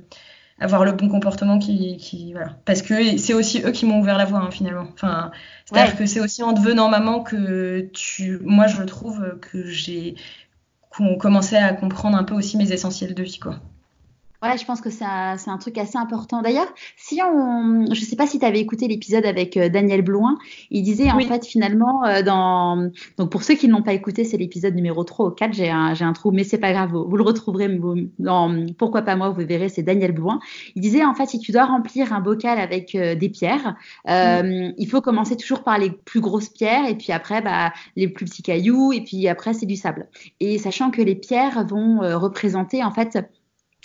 avoir le bon comportement qui, qui voilà. Parce que c'est aussi eux qui m'ont ouvert la voie, hein, finalement. Enfin, c'est-à-dire que c'est aussi en devenant maman que tu, moi, je trouve que j'ai, qu'on commençait à comprendre un peu aussi mes essentiels de vie, quoi. Ouais, je pense que c'est un, un, truc assez important. D'ailleurs, si on, je sais pas si tu avais écouté l'épisode avec euh, Daniel Blouin, il disait en fait finalement euh, dans, donc pour ceux qui ne l'ont pas écouté, c'est l'épisode numéro 3 ou 4, j'ai un, j'ai un trou, mais c'est pas grave, vous, le retrouverez dans Pourquoi pas moi, vous verrez, c'est Daniel Blouin. Il disait en fait si tu dois remplir un bocal avec euh, des pierres, il faut commencer toujours par les plus grosses pierres et puis après bah, les plus petits cailloux et puis après c'est du sable. Et sachant que les pierres vont représenter en fait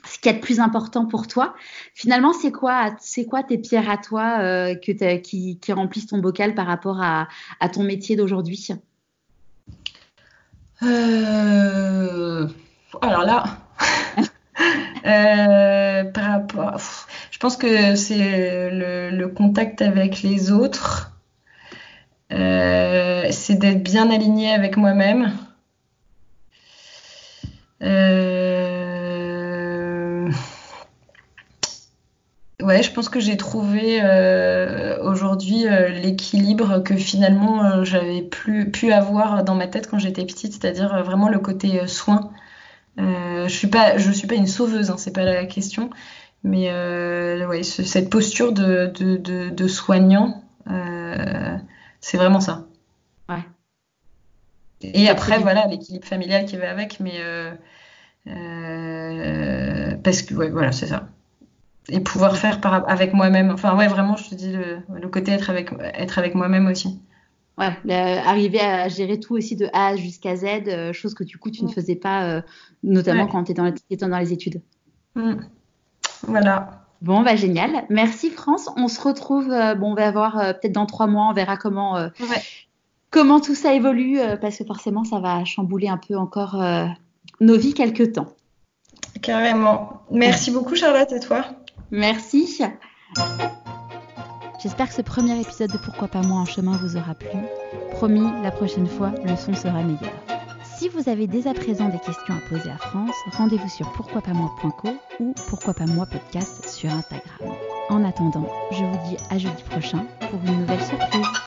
ce qui est de plus important pour toi. Finalement, c'est quoi, c'est quoi tes pierres à toi euh, que qui, qui, remplissent ton bocal par rapport à, à ton métier d'aujourd'hui? Euh... Alors là, euh, par rapport, je pense que c'est le, le, contact avec les autres, c'est d'être bien aligné avec moi-même. Euh, Ouais, je pense que j'ai trouvé euh, aujourd'hui euh, l'équilibre que finalement euh, j'avais plus pu avoir dans ma tête quand j'étais petite, c'est-à-dire euh, vraiment le côté soin. je suis pas, je suis pas une sauveuse, hein, c'est pas la question, mais ouais, ce, cette posture de, de, de, de soignant, c'est vraiment ça. Ouais. Et après, voilà, l'équilibre familial qui va avec, mais parce que ouais, voilà, c'est ça et pouvoir faire par, avec moi-même. Enfin, ouais, vraiment, je te dis le, le côté être avec, être avec moi-même aussi. Ouais, arriver à gérer tout aussi de A jusqu'à Z, euh, chose que du coup tu ne faisais pas, euh, notamment ouais. quand tu étais, dans, dans les études. Mmh. Voilà. Bon, bah génial. Merci France. On se retrouve, bon, on va voir peut-être dans trois mois, on verra comment, comment tout ça évolue, parce que forcément, ça va chambouler un peu encore nos vies quelque temps. Carrément. Merci beaucoup Charlotte et toi? Merci. J'espère que ce premier épisode de Pourquoi pas moi en chemin vous aura plu. Promis, la prochaine fois, le son sera meilleur. Si vous avez dès à présent des questions à poser à France, rendez-vous sur pourquoipasmoi.co ou pourquoi pas moi podcast sur Instagram. En attendant, je vous dis à jeudi prochain pour une nouvelle surprise.